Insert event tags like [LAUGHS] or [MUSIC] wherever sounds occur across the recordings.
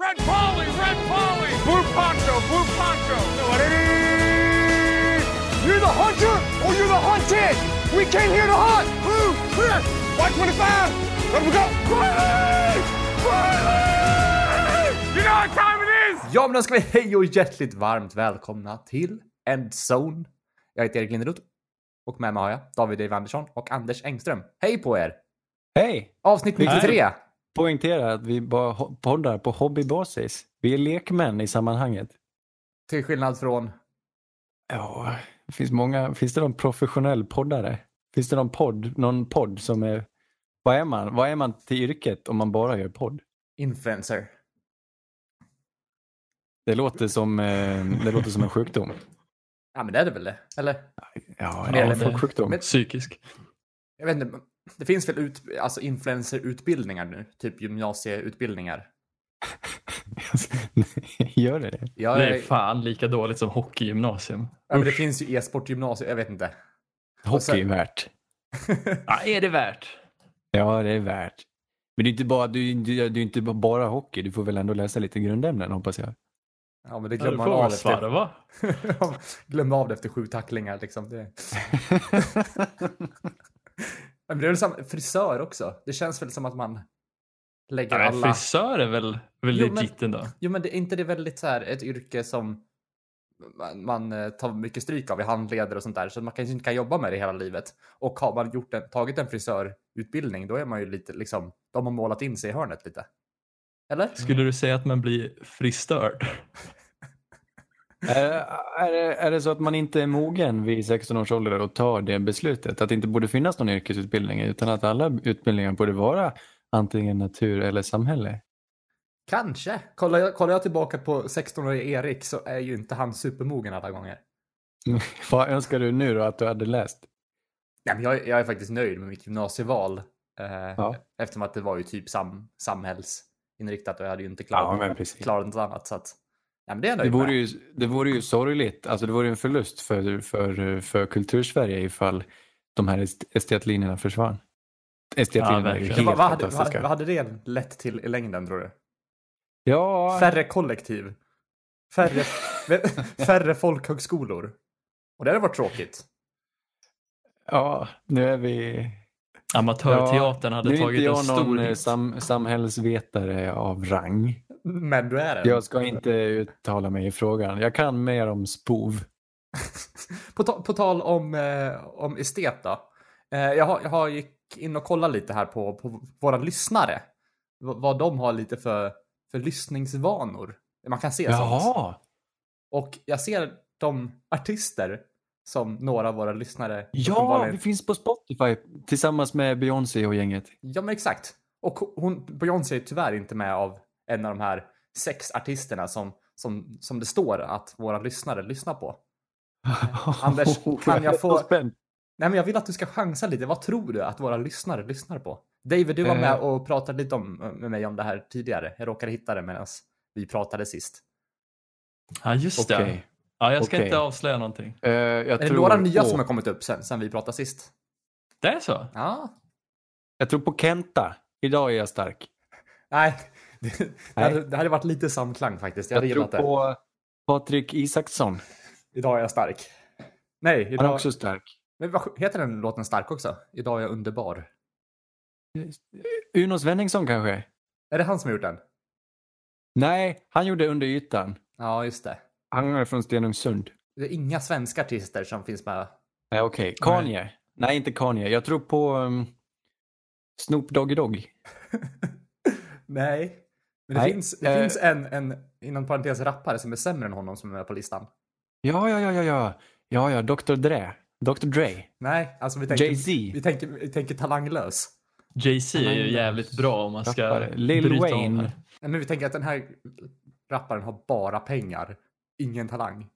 Red Polly, Red Polly, Blue Poncho, Blue Poncho. You're the hunter or you're the hunted. We came here to hunt. Blue, clear. White 25. Let we go. Riley! Riley! You know what time it is? Ja, men då ska vi hej och hjärtligt varmt välkomna till Endzone. Jag heter Erik Linderoth och med mig har jag David Dave Andersson och Anders Engström. Hej på er! Hej! Avsnitt 93. Poängtera att vi bara poddar på hobbybasis. Vi är lekmän i sammanhanget. Till skillnad från... Ja, det finns många. Finns det någon professionell poddare? Finns det någon podd, någon podd som är... Vad är man? Vad är man till yrket om man bara gör podd? Influencer. Det låter som, eh, det låter som en sjukdom. Ja, men det är det väl det? Eller? Ja, Mer eller en folksjukdom. Men- Psykisk. Jag vet inte. Det finns väl ut, alltså influencerutbildningar nu? Typ gymnasieutbildningar. [LAUGHS] Gör det det? Ja, Det är fan lika dåligt som hockeygymnasium. ja, men det finns ju e-sportgymnasium. Jag vet inte. Hockey är värt. [LAUGHS] Ja, är det värt? Ja, det är värt. Men det är inte bara, du, du, du är inte bara hockey. Du får väl ändå läsa lite grundämnen hoppas jag. Ja, men det glömmer man av efter. svarva. [LAUGHS] glömmer av det efter sju tacklingar liksom. Det... men det är väl samma, frisör också. Det känns väl som att man lägger Nej, alla... frisör är väl, väl Jo, men- legit ändå. Jo, men det, är inte det väldigt så här ett yrke som man, man eh, tar mycket stryk av i handleder och sånt där, så man kanske inte kan jobba med det hela livet. Och har man gjort en, tagit en frisörutbildning, då är man ju lite liksom, de har målat in sig i hörnet lite. Eller? Skulle du säga att man blir fristörd? Är, är, det, är det så att man inte är mogen vid 16 års ålder och tar det beslutet? Att det inte borde finnas någon yrkesutbildning utan att alla utbildningar borde vara antingen natur eller samhälle? Kanske. Kollar jag, kollar jag tillbaka på 16-årige Erik så är ju inte han supermogen alla gånger. [LAUGHS] Vad önskar du nu då att du hade läst? Ja, men jag, jag är faktiskt nöjd med mitt gymnasieval. Eh, Ja. Eftersom att det var ju typ sam, samhällsinriktat och jag hade ju inte klarat, precis. klarat något annat. Så att, ja, det Det vore, ju, det vore ju sorgligt, alltså det vore ju en förlust för, för, för kultursverige ifall de här est- estetlinjerna försvann. Estetlinjerna Ja, är ju helt vad, vad, hade, vad, fantastiska. vad hade det lett till i längden tror du? Ja, Färre kollektiv. Färre, [LAUGHS] färre folkhögskolor. Och det hade varit tråkigt. ja, nu är vi... Amatörteatern nu hade är inte tagit en jag stor någon eh, hit. sam, samhällsvetare av rang. Men du är det. Jag ska inte uttala mig i frågan. Jag kan mer om spov. [LAUGHS] På, ta, på tal om, eh, om estet då. Eh, jag, har, jag har gick in och kollat lite här på, på våra lyssnare. V- vad de har lite för, för lyssningsvanor. Man kan se sånt. Jaha, Och jag ser de artister som några av våra lyssnare ja, vi finns på Spotify tillsammans med Beyoncé och gänget. Ja, men exakt. Och hon, Beyoncé är tyvärr inte med av en av de här sex artisterna som, som, som det står att våra lyssnare lyssnar på. [LAUGHS] Anders, kan jag få-. Nej, men jag vill att du ska chansa lite. Vad tror du att våra lyssnare lyssnar på? David, du var Eh. med och pratade lite om, med mig om det här tidigare. Jag råkade hitta det medan vi pratade sist. Ja, just det. Ja, jag ska Okej. inte avslöja någonting. Eh, jag Är det tror några nya på, som har kommit upp sen, sen vi pratade sist? Det är så? Ja. Jag tror på Kenta. Idag är jag stark. Nej, [LAUGHS] det, det, Nej. hade, det hade varit lite samklang faktiskt. Jag Jag, hade tror gillat det. på Patrik Isaksson. Idag är jag stark. Nej, Han är idag... också stark. Men vad heter den låten stark också? Idag är jag underbar. Uno Svenningsson kanske? Är det han som har gjort den? Nej, han gjorde Under ytan. Ja, just det. Han är från Stenungsund. Det är inga svenska artister som finns med. Nej, okej. Kanye. Nej. inte Kanye. Jag tror på um, Snoop Doggy Dogg. [LAUGHS] Nej. Men det, Nej, finns, det eh. finns en, en, inom parentes, rappare som är sämre än honom som är med på listan. Ja, ja, ja, ja, ja. Ja, ja, Dr. Dre. Dr. Dre. Nej, alltså vi tänker, Jay-Z. vi tänker, vi tänker talanglös. Jay-Z är ju jävligt bra om man ska Rappare. Lil bryta Wayne. Nej, men vi tänker att den här rapparen har bara pengar. Ingen talang.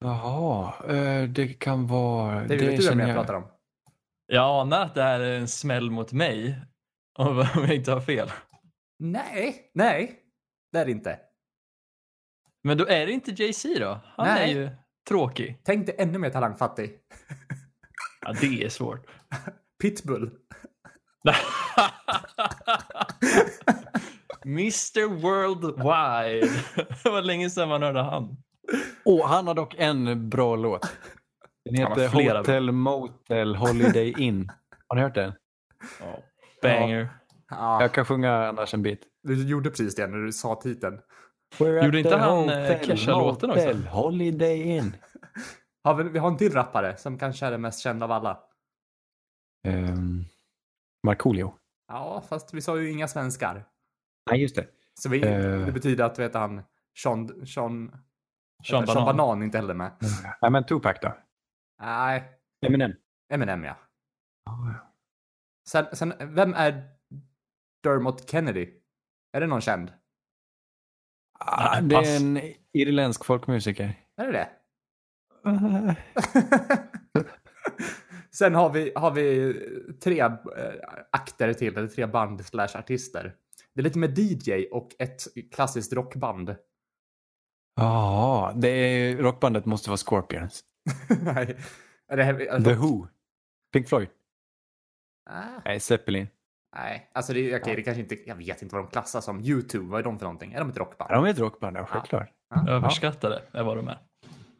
Jaha, eh, det kan vara... Det, vet du vem känner jag pratar om? Jag anar att det här är en smäll mot mig. [LAUGHS] Om jag inte har fel. Nej, nej. Det är det inte. Men då är det inte Jay-Z då? Han Nej. är ju tråkig. Tänk dig ännu mer talangfattig. Ja, det är svårt. [LAUGHS] Pitbull. [LAUGHS] Mr Worldwide. Det var länge sedan man hörde han. Och han har dock en bra låt. Den heter flera. Hotel Motel Holiday Inn. Har ni hört den? Banger. Ja, Jag kan sjunga annars en bit. du gjorde precis det när du sa titeln. We're Gjorde inte han, eh, Kesha-låten också? Holiday Inn. Har vi, vi har en till rappare som kanske är den mest kända av alla. Um, Markoolio. Ja, fast vi sa ju inga svenskar. Nej, just det. Så vi, Eh. det betyder att vet han, Sean, Sean, Sean Sean Banan. Banan inte heller med. Nej, men Tupac då? Nej, Eminem. Eminem ja. Sen, sen, vem är Dermot Kennedy? Är det någon känd? Ah, Nej, det pass. är en irländsk folkmusiker. Är det det? [LAUGHS] Sen har vi, har vi tre eh, akter till, eller tre band slash artister. Det är lite med DJ och ett klassiskt rockband. Ja, det är, rockbandet måste vara Scorpions. [LAUGHS] Nej. Är det här, The Who. Pink Floyd. Ah, Nej, Zeppelin. nej, alltså det, okej, det kanske inte, jag vet inte vad de klassas som. YouTube, vad är de för någonting? Är de ett rockband? Ja, de är ett rockband, ja, självklart. Överskattade är vad de är.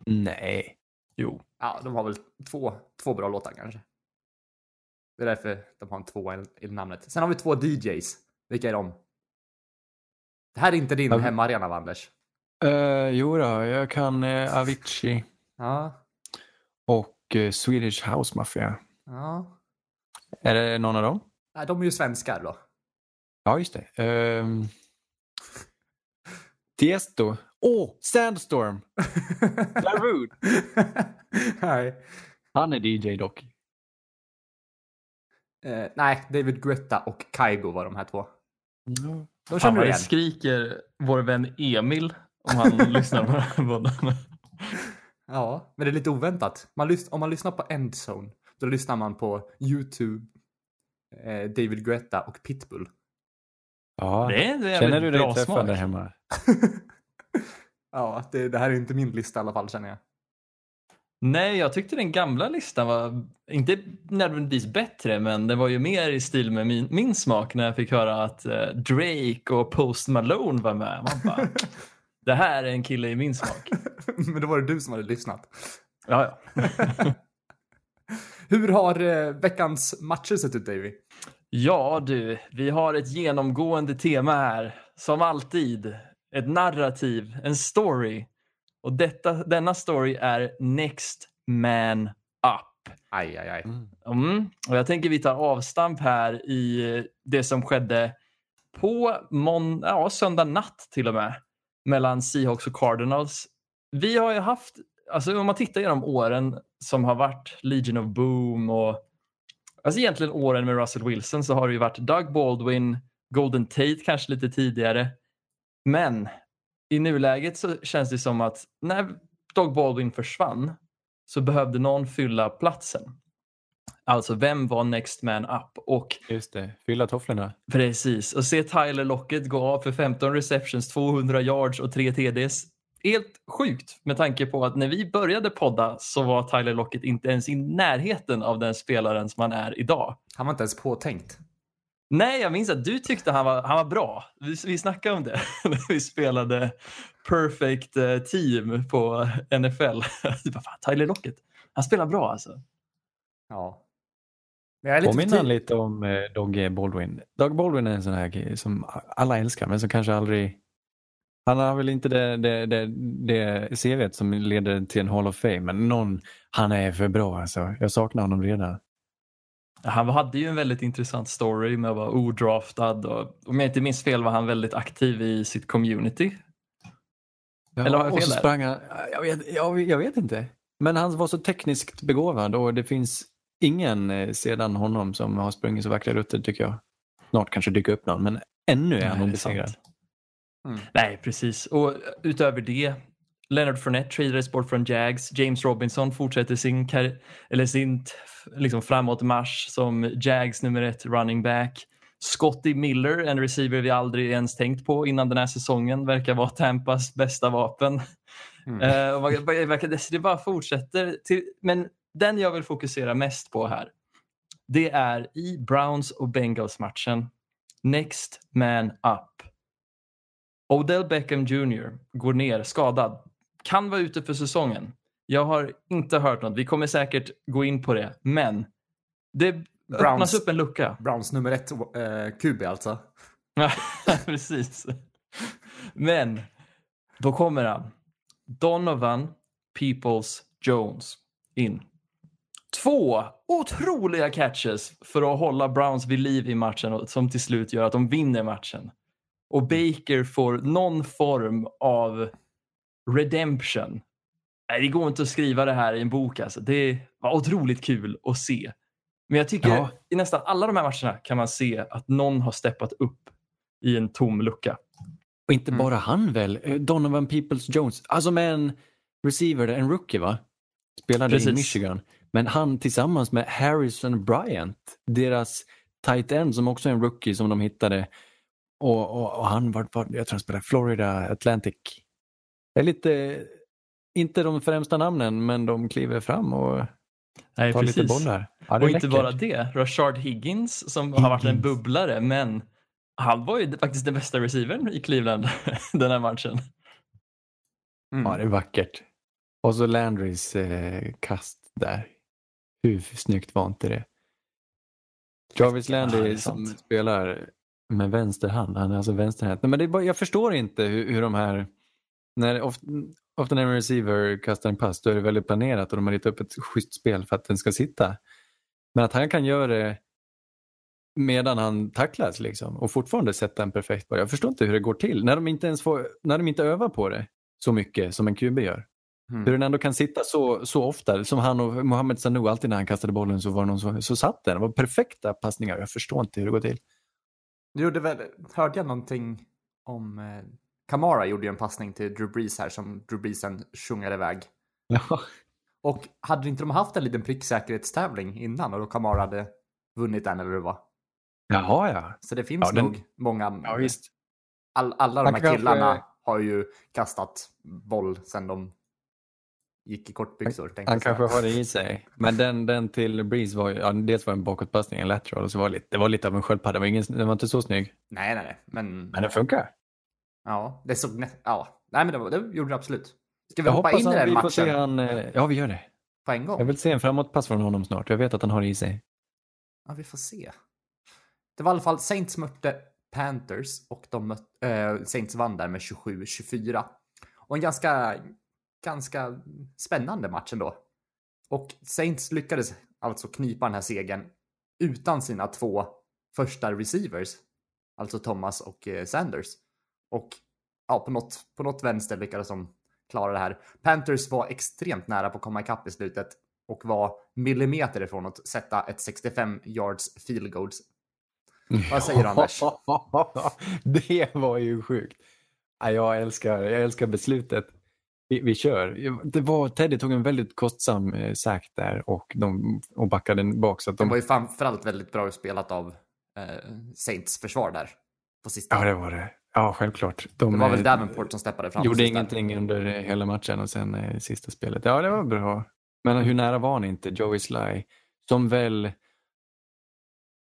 Nej. Jo. Ja, de har väl två, två bra låtar kanske. Det är därför de har en tvåa i, i namnet. Sen har vi två DJs. Vilka är de? Det här är inte din Ja, hemmaarena, Anders. Uh, jo då, jag kan uh, Avicii Ja, och eh, Swedish House Mafia. ja. Är det någon av dem? Nej, de är ju svenskar då. Ja, just det. Um, Tiesto. Åh, oh, Sandstorm! [LAUGHS] Darude. Nej. Han är DJ dock. Eh, nej, David Guetta och Kaigo var de här två. De Fan känner vad du igen. skriker vår vän Emil om han [LAUGHS] lyssnar på den här podden. Ja, men det är lite oväntat. Man om man lyssnar på Endzone, då lyssnar man på YouTube, eh, David Guetta och Pitbull. Ja. Det är, det är Känner du dig bra träffad smak. där hemma? [LAUGHS] ja, det, det här är inte min lista i alla fall känner jag. Nej, jag tyckte den gamla listan var inte nödvändigtvis bättre, men det var ju mer i stil med min, min smak när jag fick höra att eh, Drake och Post Malone var med. Man bara, [LAUGHS] det här är en kille i min smak. [LAUGHS] men då var det du som hade lyssnat. Ja, ja. [LAUGHS] Hur har eh, veckans matcher sett ut Davy? ja du, vi har ett genomgående tema här. Som alltid, ett narrativ, en story. Och detta, denna story är Next Man Up. Aj, aj, aj. Mm. Och jag tänker vi tar avstamp här i det som skedde på mån- ja, söndag natt till och med mellan Seahawks och Cardinals. Vi har ju haft, alltså om man tittar genom åren som har varit Legion of Boom och alltså egentligen åren med Russell Wilson så har det ju varit Doug Baldwin, Golden Tate kanske lite tidigare. Men i nuläget så känns det som att när Doug Baldwin försvann så behövde någon fylla platsen. Alltså vem var next man up? Och Just det, fylla tofflorna. precis, och se Tyler Lockett gå av för 15 receptions, 200 yards och 3 TDs. Helt sjukt med tanke på att när vi började podda så var Tyler Lockett inte ens i närheten av den spelaren som han är idag. Han var inte ens påtänkt. Nej, jag minns att du tyckte han var, han var bra. Vi, vi snackade om det [LAUGHS] när vi spelade Perfect eh, Team på NFL. Du [LAUGHS] bara, fan, Tyler Lockett, han spelar bra alltså. Ja. Men jag är lite Påminner han lite om eh, Dogge Baldwin? Doug Baldwin är en sån här kille som alla älskar men som kanske aldrig... Han har väl inte det, det, det, det CVt som leder till en Hall of Fame men någon, han är för bra alltså. Jag saknar honom redan. Han hade ju en väldigt intressant story med att vara odraftad och om jag inte minns fel var han väldigt aktiv i sitt community. Ja, Eller har jag och fel så där? sprang han, jag vet, jag, jag vet inte. Men han var så tekniskt begåvad och det finns ingen eh, sedan honom som har sprungit så vackra rutter tycker jag. Snart kanske dyker upp någon men ännu är han obesegrad. Mm. Nej, precis. Och utöver det, Leonard Fournette tradades bort från Jags. James Robinson fortsätter sin, kar- eller sin t- liksom framåtmarsch som Jags nummer ett running back. Scotty Miller, en receiver vi aldrig ens tänkt på innan den här säsongen, verkar vara Tampas bästa vapen. Mm. Det- det bara fortsätter. Till, men den jag vill fokusera mest på här, det är i Browns och Bengals matchen. Next man up. Odell Beckham Jr. går ner skadad. Kan vara ute för säsongen. Jag har inte hört något. Vi kommer säkert gå in på det. Men det Browns. öppnas upp en lucka. Browns nummer ett eh, QB alltså. [LAUGHS] Precis. Men då kommer han. Donovan Peoples Jones in. Två otroliga catches för att hålla Browns vid liv i matchen och som till slut gör att de vinner matchen. Och Baker får någon form av redemption. Nej, det går inte att skriva det här i en bok. Alltså. Det var otroligt kul att se. Men jag tycker Ja. i nästan alla de här matcherna kan man se att någon har steppat upp i en tom lucka. Och inte Mm. bara han väl? Eh, Donovan Peoples Jones. Alltså med en receiver, en rookie va? Spelade i Precis. Michigan. Men han tillsammans med Harrison Bryant, deras tight end som också är en rookie som de hittade. Och, och, och han var, var, jag tror han spelade Florida Atlantic. Det är lite, inte de främsta namnen men de kliver fram och Nej, tar lite bollar. Ja, och inte bara det. Rashard Higgins som har varit en Higgins. bubblare men han var ju faktiskt den bästa receivern i Cleveland [LAUGHS] den här matchen. Mm. Ja, det är vackert. Och så Landrys eh, kast där. Hur snyggt var inte det? Jarvis Ja, Landry är som spelar med vänster hand, han är alltså vänsterhänt. Nej, Men det är bara, jag förstår inte hur, hur de här, när, ofta, ofta när en receiver kastar en pass då är det väldigt planerat och de har ritat upp ett schysst spel för att den ska sitta. Men att han kan göra det medan han tacklas liksom och fortfarande sätta en perfekt boll. Jag förstår inte hur det går till när de inte ens får, när de inte övar på det så mycket som en QB gör. Mm. Hur den ändå kan sitta så, så ofta, som han och Mohamed Sanu, alltid när han kastade bollen så var det någon som, så satt den. Det var perfekta passningar. Jag förstår inte hur det går till. Du gjorde väl, hörde jag någonting om eh, Kamara gjorde ju en passning till Drew Brees här som Drew Brees sen sjungade iväg. Ja. Och hade inte de haft en liten pricksäkerhetstävling innan och då Kamara hade vunnit den eller hur det var? Jaha ja. Så det finns Ja, den- nog många. Ja visst. All, alla de här kanske- killarna har ju kastat boll sen de gick i kortbyxor. Han säga. kanske har det i sig. Men den, den till Breeze var ju, ja, dels var en bakåtpassning, en lateral och så var det lite, det var lite av en sköldpadda. Ingen, den var inte så snygg. Nej, nej, nej. Men, Men den funkar. ja, det såg nä- Ja, nej, men det, var- det gjorde det absolut. Ska vi Jag hoppa in i den vi får matchen se han, eh, ja vi gör det. på en gång? Jag vill se en framåtpass från honom snart. Jag vet att han har det i sig. Ja, vi får se. Det var i alla fall Saints mötte Panthers och de mötte, eh, Saints vann där med 27-24. Och en ganska, ganska spännande match ändå. Och Saints lyckades alltså knipa den här segern utan sina två första receivers, alltså Thomas och eh, Sanders. Och ja, på något, på något vänster lyckades de klara det här. Panthers var extremt nära på att komma ikapp i slutet och var millimeter ifrån att sätta ett 65 yards field goals. Vad säger du, Anders? [LAUGHS] det var ju sjukt. Jag älskar, jag älskar beslutet. Vi, vi kör. Det var, Teddy tog en väldigt kostsam eh, sack där och, de, och backade bak. Så att Det de, var ju framförallt väldigt bra spelat av eh, Saints försvar där på sista. ja, det var det. Ja, självklart. De, det var väl eh, Davenport som steppade fram. gjorde ingenting under eh, hela matchen och sen eh, sista spelet. Ja, det var bra. Men hur nära var han inte? Joey Sly, som väl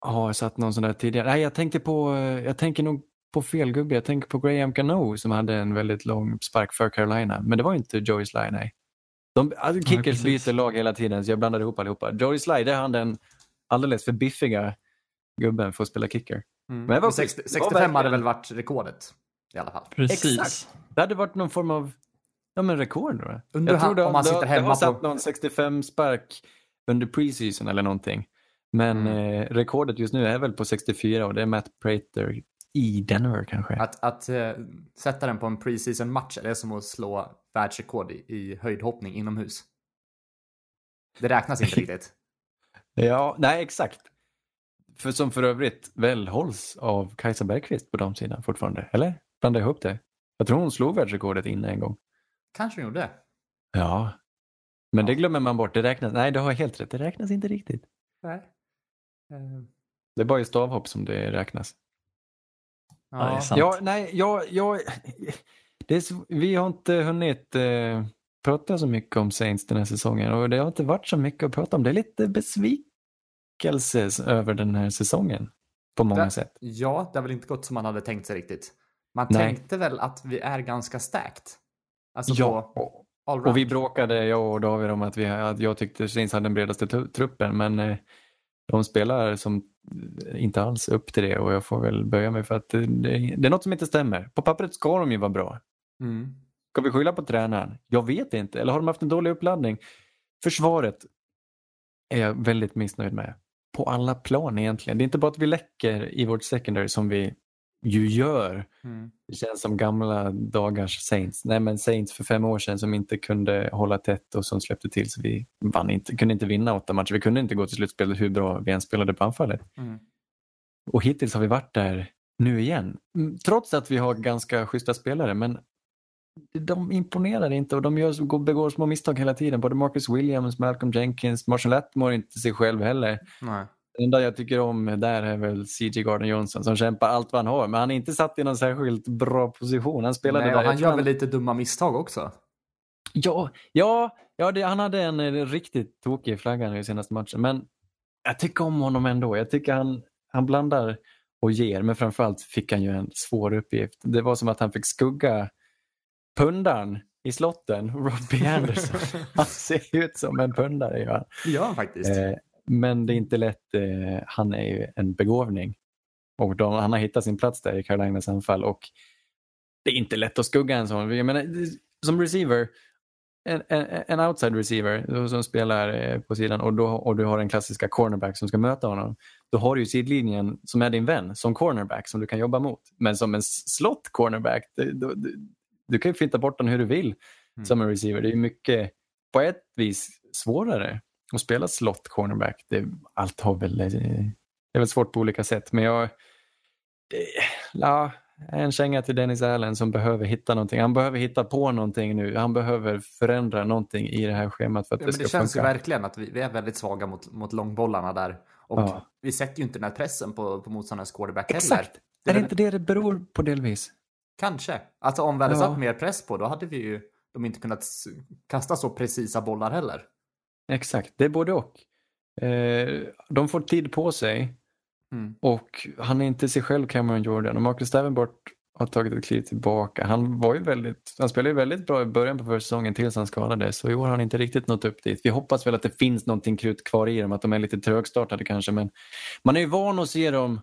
har satt någon sån där tidigare. Nej, jag tänkte på, eh, jag tänker nog på fel gubbe. Jag tänker på Graham Gano som hade en väldigt lång spark för Carolina. Men det var inte Joey Sly, nej. De, alltså, kickers precis. byter lag hela tiden så jag blandade ihop allihopa. Joey Sly, det är han den alldeles för biffiga gubben för att spela kicker. Mm. Men det var Men schysst. 60, Det var 65 hade väl varit rekordet i alla fall. Precis. Exakt. Det hade varit någon form av ja, men rekord. Då. Undrar jag tror han- det, om det, sitter det hemma har satt på- någon 65 spark under preseason eller någonting. Men Mm. eh, rekordet just nu är väl på 64 och det är Matt Prater i Denver kanske. Att, att eh, sätta den på en preseason match är som att slå världsrekord i, i höjdhoppning inomhus. Det räknas inte [LAUGHS] riktigt. Ja, nej exakt. För som för övrigt väl hålls av Kajsa Bergqvist på damsidan fortfarande. Eller? Blandar jag ihop det? Jag tror hon slog världsrekordet inne en gång. Kanske de gjorde. Ja. Men det Ja. glömmer man bort. Det räknas. Nej, du har helt rätt. Det räknas inte riktigt. Nej. Eh, Det är bara i stavhopp som det räknas. Ja, det är sant. Ja, nej, jag, jag, det är, så- vi har inte hunnit eh, prata så mycket om Saints den här säsongen och det har inte varit så mycket att prata om. Det är lite besvikelse över den här säsongen på många Det- sätt. Ja, det har väl inte gått som man hade tänkt sig riktigt. Man Nej. tänkte väl att vi är ganska stacked. Alltså Ja, och, all och vi bråkade, jag och David, om att, vi, att jag tyckte Saints hade den bredaste truppen, men eh, de spelar som inte alls upp till det och jag får väl böja mig för att det, det, är något som inte stämmer. På pappret ska de ju vara bra. Mm. Ska vi skylla på tränaren? Jag vet inte. Eller har de haft en dålig uppladdning? Försvaret är jag väldigt missnöjd med. På alla plan egentligen. Det är inte bara att vi läcker i vårt secondary som vi ju gör. Mm. Det känns som gamla dagars Saints. Nej men Saints för fem år sedan som inte kunde hålla tätt och som släppte till så vi vann inte, kunde inte vinna åtta matcher. Vi kunde inte gå till slutspelet hur bra vi än spelade på anfallet. Mm. Och hittills har vi varit där nu igen. Mm, Trots att vi har ganska schyssta spelare men de imponerar inte och de gör, går- begår små misstag hela tiden. Både Marcus Williams, Malcolm Jenkins, Marshall Lattmore är inte sig själv heller. Nej. Enda jag tycker om där är väl CJ Gardner Johnson som kämpar allt vad han har. Men han är inte satt i någon särskilt bra position. Han spelade Nej, där. han gör väl lite dumma misstag också. Ja, ja, ja det, han hade en eh, riktigt tokig flagga nu i senaste matchen. Men jag tycker om honom ändå. Jag tycker han, han blandar och ger. Men framförallt fick han ju en svår uppgift. Det var som att han fick skugga pundaren i slotten, Robbie [LAUGHS] Anderson. han ser ut som en pundare. gör han faktiskt. Eh, men det är inte lätt. Eh, han är ju en begåvning. Och de, han har hittat sin plats där i Carolinas anfall. Och det är inte lätt att skugga en sån. Jag menar, som receiver, en, en, en outside receiver som spelar eh, på sidan och, då, och du har den klassiska cornerback som ska möta honom. Då har du ju sidlinjen som är din vän som cornerback som du kan jobba mot. Men som en slot cornerback, du, du, du, du kan ju finta bort den hur du vill Mm. som en receiver. Det är mycket, på ett vis, svårare att spela slot cornerback. Det, allt har väl, eh, det är väl svårt på olika sätt. Men jag, det, ja, en känga till Dennis Allen som behöver hitta någonting. Han behöver hitta på någonting nu. Han behöver förändra någonting i det här schemat för att Ja, det ska det känns ju funka. verkligen att vi, vi är väldigt svaga mot, mot långbollarna där. Och Ja. vi sätter ju inte den här pressen på, på motståndarens quarterback Exakt. heller. Det Är det inte det det beror på delvis? Kanske. Alltså om vi hade Ja. satt mer press på, då hade vi ju de inte kunnat kasta så precisa bollar heller. Exakt, det är både och. Eh, de får tid på sig Mm. och han är inte sig själv Cameron Jordan och Marcus Davenport har tagit ett kliv tillbaka. Han var ju väldigt, han spelade ju väldigt bra i början på försäsongen tills han skadades så i år har han inte riktigt nått upp dit. Vi hoppas väl att det finns någonting krut kvar i dem, att de är lite trögstartade kanske men man är ju van att se dem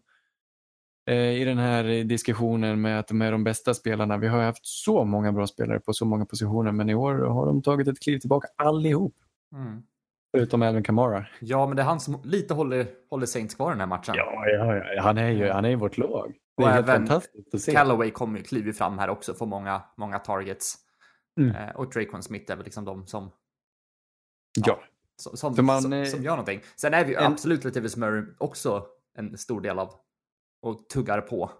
eh, i den här diskussionen med att de är de bästa spelarna. Vi har haft så många bra spelare på så många positioner men i år har de tagit ett kliv tillbaka allihop. Mm. Förutom Alvin Kamara. Ja, men det är han som lite håller, håller Saints kvar i den här matchen. Ja, ja, ja. Han är ju han är i vårt lag. Det är Och helt fantastiskt att se. Callaway kommer ju kliver fram här också, får många, många targets. Mm. Eh, och Dracon Smith är väl liksom de som, Ja. som, som, För man, som, eh, som gör någonting. Sen är vi ju en- absolut Latavius Murray också en stor del av och tuggar på.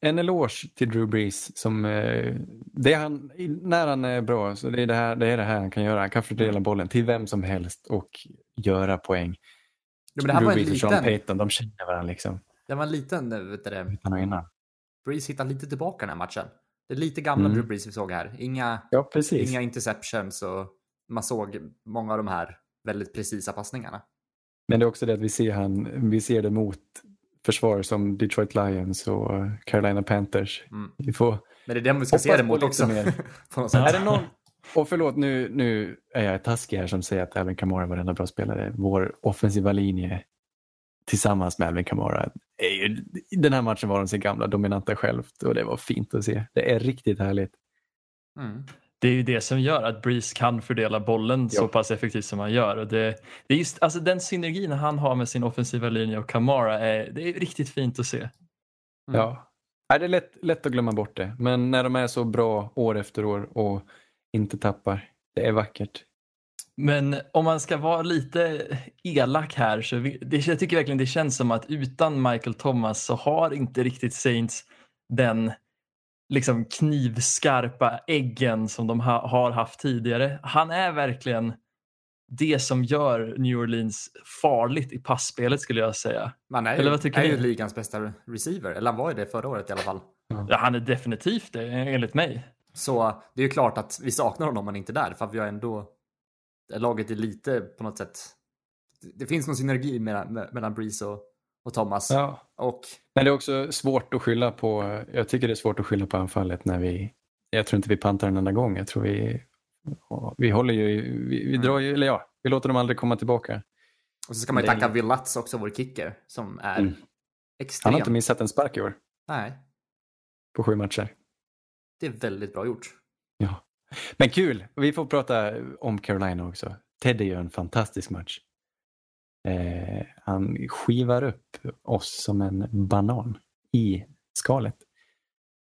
En eloge till Drew Brees. Som, eh, det är han, när han är bra, så det är det, här, det är det här han kan göra. Han kan fördela bollen till vem som helst och göra poäng. Ja, men det här Drew Brees och Sean liten, Payton, de känner varandra liksom. det var en liten, eh, vet du det, Utan och innan. Breeze hittar lite tillbaka den här matchen. Det är lite gamla Mm. Drew Brees vi såg här. Inga, Ja, inga interceptions och man såg många av de här väldigt precisa passningarna. Men det är också det att vi ser, han, vi ser det mot försvar som Detroit Lions och Carolina Panthers. Mm. Vi får, Men det är dem vi ska se det mot också. mer. [LAUGHS] på något sätt. Är det någon... Och förlåt, nu, nu är jag taskig här som säger att Alvin Kamara var en bra spelare. Vår offensiva linje tillsammans med Alvin Kamara. Är ju, den här matchen var de sig gamla dominanta självt och det var fint att se. Det är riktigt härligt. Mm. Det är ju det som gör att Breeze kan fördela bollen så Ja. pass effektivt som han gör. Och det, det är just, alltså den synergin han har med sin offensiva linje och Kamara är, det är riktigt fint att se. Mm. Ja. Nej, det är lätt, lätt att glömma bort det. Men när de är så bra år efter år och inte tappar, det är vackert. Men om man ska vara lite elak här så vi, det, jag tycker verkligen det känns som att utan Michael Thomas så har inte riktigt Saints den liksom knivskarpa äggen som de ha, har haft tidigare. Han är verkligen det som gör New Orleans farligt i passspelet skulle jag säga. Man är ju, Eller vad tycker är ju ligans bästa receiver. Eller han var ju det förra året i alla fall. Ja, han är definitivt det enligt mig. Så det är ju klart att vi saknar honom om han inte är där. För vi har ändå... Laget är lite på något sätt... Det finns någon synergi mellan, mellan Breeze och, och Thomas. Ja. Och Men det är också svårt att skylla på, jag tycker det är svårt att skylla på anfallet när vi, jag tror inte vi pantar en enda gång. Jag tror vi, vi håller ju, vi, vi drar ju, eller ja, vi låter dem aldrig komma tillbaka. Och så ska man ju tacka Villatz också, vår kicker, som är Mm. Han extrem. har inte missat en spark i år Nej, på sju matcher. det är väldigt bra gjort. Ja. Men kul! Vi får prata om Carolina också. Teddy gör en fantastisk match. Eh, han skivar upp oss som en banan i skalet.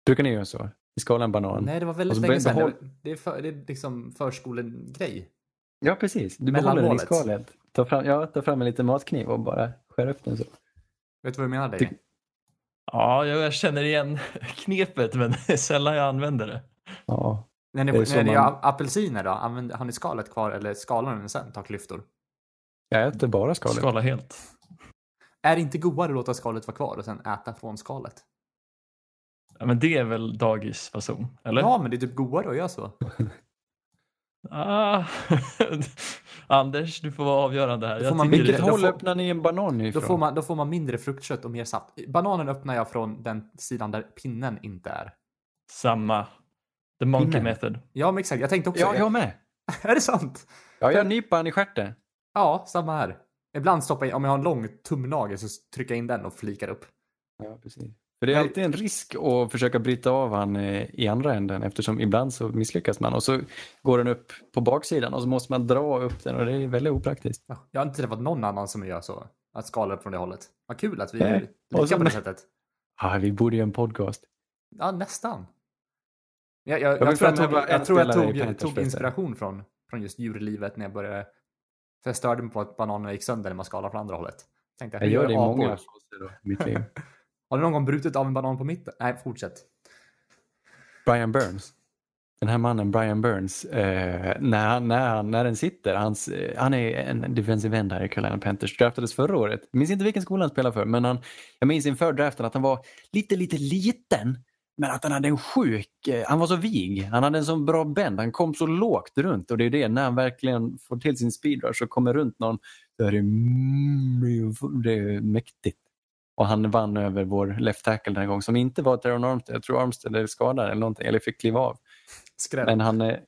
Brukar ni göra så? Vi skalar en banan? Nej, det var väldigt länge sedan. behåll- Det, är för, det är liksom förskolegrej. Ja, precis. Du behåller den i skalet. Ta fram, ja, ta fram en liten matkniv och bara skär upp den så. Vet du vad jag menar? Dig? Ja, jag känner igen [LAUGHS] knepet men det är sällan jag använder det. Ja. När ni, Det är så när ni man- har apelsiner då, använder, har ni skalet kvar eller skalar ni den sen? Ta klyftor. Jag äter bara skalet. Skala helt. Är det inte godare att låta skalet vara kvar och sen äta från skalet? Ja, men det är väl dagisfason, eller? Ja, men det är typ godare att göra så. [LAUGHS] Ah. [LAUGHS] Anders, du får vara avgörande här. Då får man tycker Vilket håll får- öppnar ni en banan Då ifrån? får, man, då får man mindre fruktkött och mer saft. Bananen öppnar jag från den sidan där pinnen inte är. Samma. The monkey Innan. method. Ja, men exakt. Jag tänkte också Ja, jag med. [LAUGHS] Är det sant? Ja, jag nyper han i stjärten. Ja, samma här. Ibland stoppar jag, om jag har en lång tumnagel så trycker jag in den och flikar upp. Ja, precis. För det är Jag- alltid en risk att försöka bryta av han eh, i andra änden eftersom ibland så misslyckas man och så går den upp på baksidan och så måste man dra upp den och det är väldigt opraktiskt. Ja, Jag har inte träffat någon annan som gör så. Att skala upp från det hållet. Vad kul att vi är lika på det sättet. Ah, vi borde göra en podcast. Ja, nästan. Jag, jag, vill jag, tror jag, tog, jag, jag tog, tog inspiration från, från just djurlivet när jag började. För jag störde mig på att bananerna gick sönder när man skalar från andra hållet. Tänkte, Jag gör det i många faser i mitt liv. [LAUGHS] Har du någon gång brutit av en banan på mitten? Nej, fortsätt. Brian Burns. Den här mannen Brian Burns, eh, när, han, när, han, när den sitter, hans, eh, han är en defensive end här i Carolina Panthers, draftades förra året. Jag minns inte vilken skola han spelade för, men han, jag minns inför draften att han var lite, lite liten, men att han hade en sjuk, eh, han var så vig, han hade en så bra bend, han kom så lågt runt och det är det, när han verkligen får till sin speedrush och kommer runt någon, då är det, mm, det är mäktigt. Och han vann över vår left tackle den här gången som inte var Teron Armstead. Jag tror Armstead är skadad eller någonting, eller fick kliva av. Skräll. Men han, eh,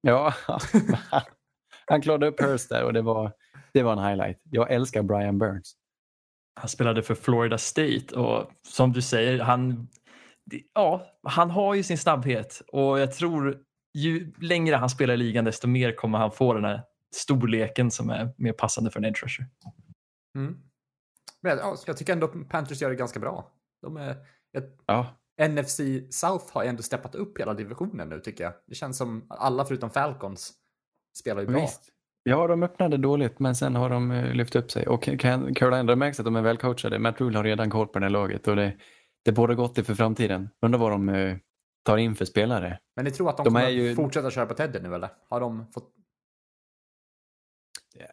ja, [LAUGHS] han, klarade upp Hurst där och det var, det var en highlight. Jag älskar Brian Burns. Han spelade för Florida State och som du säger, han, ja, han har ju sin snabbhet och jag tror ju längre han spelar i ligan desto mer kommer han få den här storleken som är mer passande för en edge rusher. Mm. Men ja, jag tycker ändå att Panthers gör det ganska bra. De är, ett, Ja, NFC South har ändå steppat upp hela divisionen nu tycker jag. Det känns som att alla förutom Falcons spelar ju bra. visst. Ja, de öppnade dåligt men sen har de eh, lyft upp sig. Och Carolina, det märks att de är välcoachade. Matt Rule har redan koll på det här laget och det, det borde gott för framtiden. Undrar vad de eh, tar in för spelare. Men ni tror att de, De kommer ju- fortsätta köra på Teddy nu eller? Har de fått...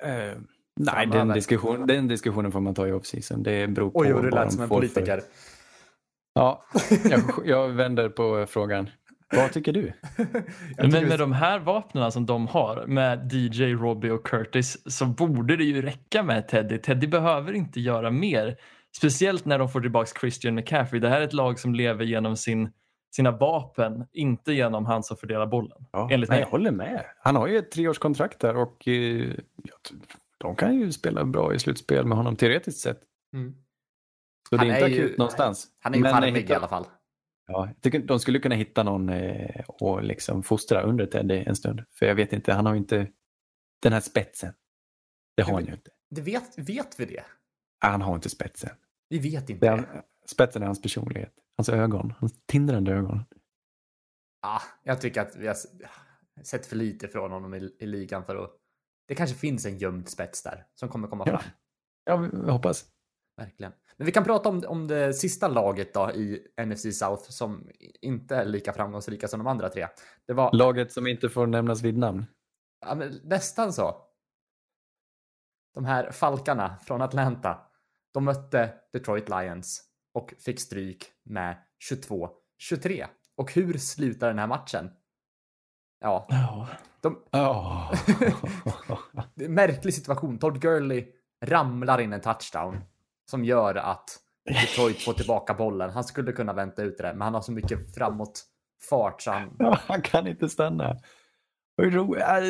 Eh, nej, den, diskussion, den diskussionen får man ta i off-season. Det beror på Oj, vad du lät de som en får för- politiker. Ja, jag, [LAUGHS] jag vänder på frågan. Vad tycker du? [LAUGHS] Men med vi- de här vapnen som de har med DJ, Robbie och Curtis så borde det ju räcka med Teddy. Teddy behöver inte göra mer. Speciellt när de får tillbaka Christian McCaffrey. Det här är ett lag som lever genom sin, sina vapen, inte genom han som fördelar bollen. Ja, Enligt nej, mig. jag håller med. Han har ju ett treårskontrakt där och eh, de kan ju spela bra i slutspel med honom teoretiskt sett. Mm. Så Han det är inte är ju- akut någonstans. Han är ju Men charmig i alla fall. Ja, jag tycker de skulle kunna hitta någon eh, och liksom fostra under Teddy en stund. För jag vet inte, han har ju inte den här spetsen. Det har han ju inte. Det vet, vet vi det? Han har inte spetsen. Vi vet inte det. spetsen är hans personlighet. Hans ögon. Hans tindrande ögon. Ah, jag tycker att vi har sett för lite från honom i, i ligan för att... Det kanske finns en gömd spets där som kommer komma Ja. fram. Ja, vi vi hoppas. Verkligen. Men vi kan prata om, om det sista laget då i NFC South som inte är lika framgångsrika som de andra tre. Det var Laget som inte får nämnas vid namn. ja, men nästan så. De här Falkarna från Atlanta. De mötte Detroit Lions och fick stryk med 22-23. Och hur slutar den här matchen? Ja, Ja. de, Oh. [LAUGHS] märklig situation. Todd Gurley ramlar in en touchdown som gör att Detroit får tillbaka bollen. Han skulle kunna vänta ut det men han har så mycket framåt fart så han... Ja, han kan inte stanna. Äh,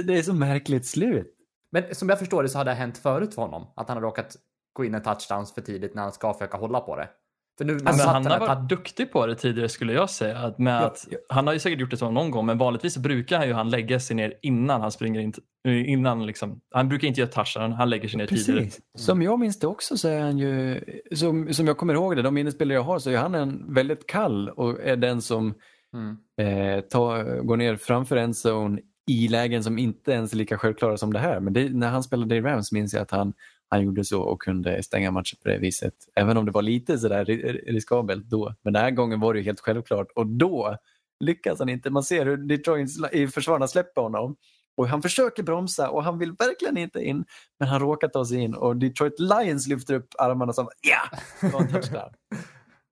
Det är så märkligt slut. Men som jag förstår det så har det hänt förut för honom. Att han har råkat gå in en touchdowns för tidigt när han ska försöka hålla på det. För nu Men satt han har varit duktig på det tidigare skulle jag säga. Att med Ja, att, ja. Han har ju säkert gjort det så någon gång, men vanligtvis brukar han ju han lägga sig ner innan han springer in. Innan liksom, han brukar inte göra touchdown, han lägger sig ner tidigare. Precis. Som jag minns det också så är han ju, som, som jag kommer ihåg det, de minnesbilder jag har så är han en väldigt kall och är den som Mm. eh, ta, går ner framför en zone i lägen som inte ens är lika självklara som det här. Men det, när han spelade i Rams minns jag att han, han gjorde så och kunde stänga matcher på det viset. Även om det var lite sådär ri- riskabelt då. Men den här gången var det ju helt självklart och då lyckas han inte. Man ser hur Detroits i försvararna släpper honom och han försöker bromsa och han vill verkligen inte in. Men han råkar ta sig in och Detroit Lions lyfter upp armarna som ja, det var en touchdown. [LAUGHS]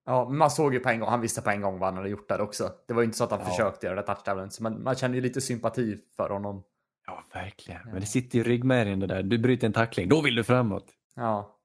Ja, men man såg ju på en gång, han visste på en gång vad han hade gjort där också. Det var ju inte så att han Ja. försökte göra det touchdownen, man, man känner ju lite sympati för honom. Ja, verkligen. Men det sitter ju i ryggmärgen det där. Du bryter en tackling, då vill du framåt. Ja,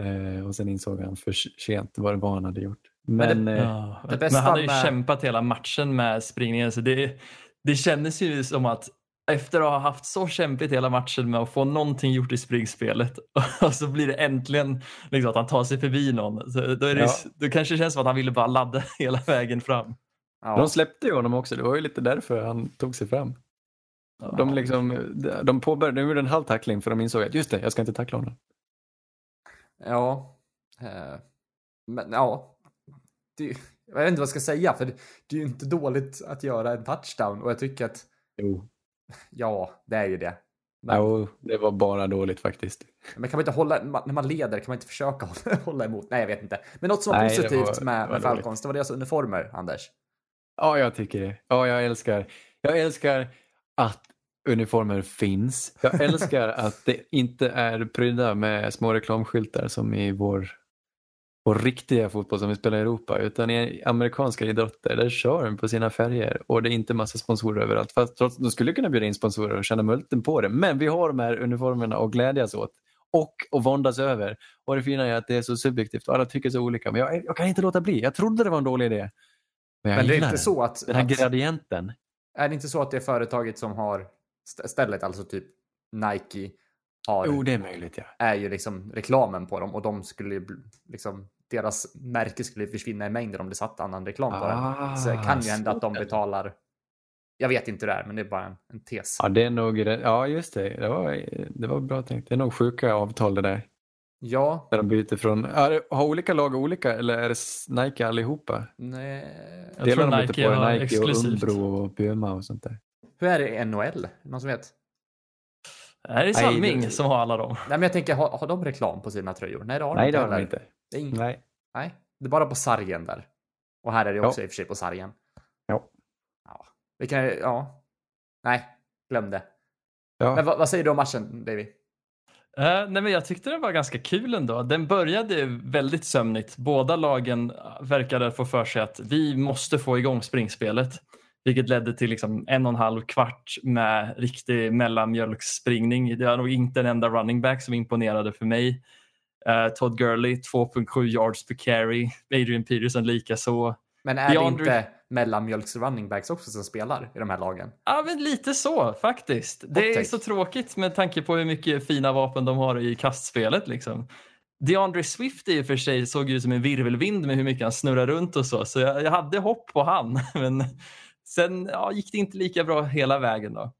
Eh, och sen insåg han för sent vad det var han hade gjort. Men Men, det- eh, Ja, Det men han har ju med- kämpat hela matchen med springningen. Så det, det kändes ju som att efter att ha haft så kämpigt hela matchen med att få någonting gjort i springspelet [LAUGHS] och så blir det äntligen liksom att han tar sig förbi någon. Så då, är det, Ja. då kanske det känns som att han ville bara ladda [LAUGHS] hela vägen fram. ja. de släppte ju honom också. Det var ju lite därför han tog sig fram. De, liksom, de påbörjade, de gjorde en halv tackling för de insåg att just det, jag ska inte tackla honom. Ja. Eh, men ja. Det, jag vet inte vad jag ska säga, för det, det är ju inte dåligt att göra en touchdown och jag tycker att Jo. ja, det är ju det. Men, Jo, det var bara dåligt faktiskt. men kan man inte hålla, när man leder kan man inte försöka hålla, [LAUGHS] hålla emot? Nej, jag vet inte. Men något som var Nej, positivt var- med, med Falcons, det var deras uniformer, Anders. Ja, jag tycker det. Ja, jag älskar, jag älskar att uniformer finns. Jag [LAUGHS] älskar att det inte är prydda med små reklamskyltar som i vår, vår riktiga fotboll som vi spelar i Europa. Utan i amerikanska idrotter, där kör de på sina färger och det är inte massa sponsorer överallt. Fast trots, de skulle kunna bjuda in sponsorer och tjäna multen på det. Men vi har de här uniformerna att glädjas åt och att våndas över. Och det fina är att det är så subjektivt och alla tycker så olika. Men jag, jag kan inte låta bli. Jag trodde det var en dålig idé. Men Men det är inte den. så att, Den här att gradienten. är det inte så att det är företaget som har stället, alltså typ Nike, har, Jo, det är möjligt ja. är ju liksom reklamen på dem och de skulle liksom deras märke skulle försvinna i mängder om det satt annan reklam på Ah, den. Så det kan ju hända så att de betalar. Jag vet inte det är, men det är bara en, en tes. Ja, det är nog, ja just det. Det var, det var bra tänkt. Det är nog sjuka avtal det där. Ja, Där de byter från, är har olika lag olika eller är det Nike allihopa? nej. Jag Delar tror de Nike inte på Nike och. Umbro och Puma och sånt där? Hur är det i NHL? Någon som vet? Det är Nej, Salming det- som har alla dem. Nej, men jag tänker, har, har de reklam på sina tröjor? Nej, det har de Nej, inte det har de heller. inte. Det är, ing- Nej. nej, det är bara på sargen där. Och här är det också i och för sig på sargen. Ja. Ja, vi kan, ja. Nej, glöm det. Ja. Men vad, vad säger du om matchen, Davy? Eh, nej, men jag tyckte den var ganska kul ändå. Den började väldigt sömnigt. Båda lagen verkade få för sig att vi måste få igång springspelet. Vilket ledde till liksom en och en halv kvart med riktig mellanmjölksspringning. Det var nog inte en enda running back som imponerade för mig. Eh, Todd Gurley 2.7 yards per carry. Adrian Peterson lika så. Men är DeAndre- det inte mellanmjölks running backs också som spelar i de här lagen? Ja, men lite så faktiskt. Det är take. så tråkigt med tanke på hur mycket fina vapen de har i kastspelet. Liksom. DeAndre Swift i och för sig såg ut som en virvelvind med hur mycket han snurrar runt och så. Så jag, jag hade hopp på han. [LAUGHS] Men sen ja, gick det inte lika bra hela vägen. då.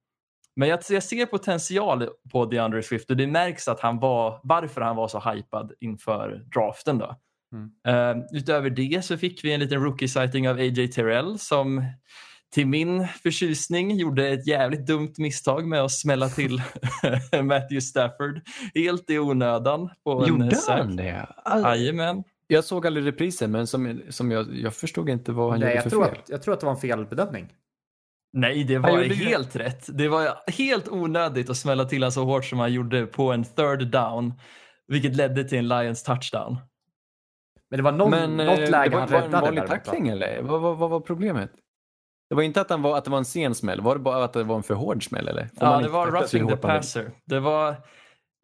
Men jag, jag ser potential på DeAndre Swift och det märks att han var, varför han var så hypad inför draften. Då. Mm. Eh, utöver det så fick vi en liten rookie-sighting av AJ Terrell som till min förtjusning gjorde ett jävligt dumt misstag med att smälla till [LAUGHS] Matthew Stafford helt i onödan. På en Gjorde sack. han det? All- Jajamän. Jag såg aldrig reprisen men som, som jag, jag förstod inte vad han Nej, gjorde jag, för tror fel. att, jag tror att det var en felbedömning. Nej, det Han var helt rätt. Det var helt onödigt att smälla till honom så hårt som han gjorde på en third down. Vilket ledde till en Lions touchdown. Men det var någon, Men något eh, läge det var, han var en räddade. vanlig tackling eller? Vad, vad, vad var problemet? Det var inte att, han var, att det var en sen smäll, var det bara att det var en för hård smäll eller? Får Ja, det var roughing the passer. Det var,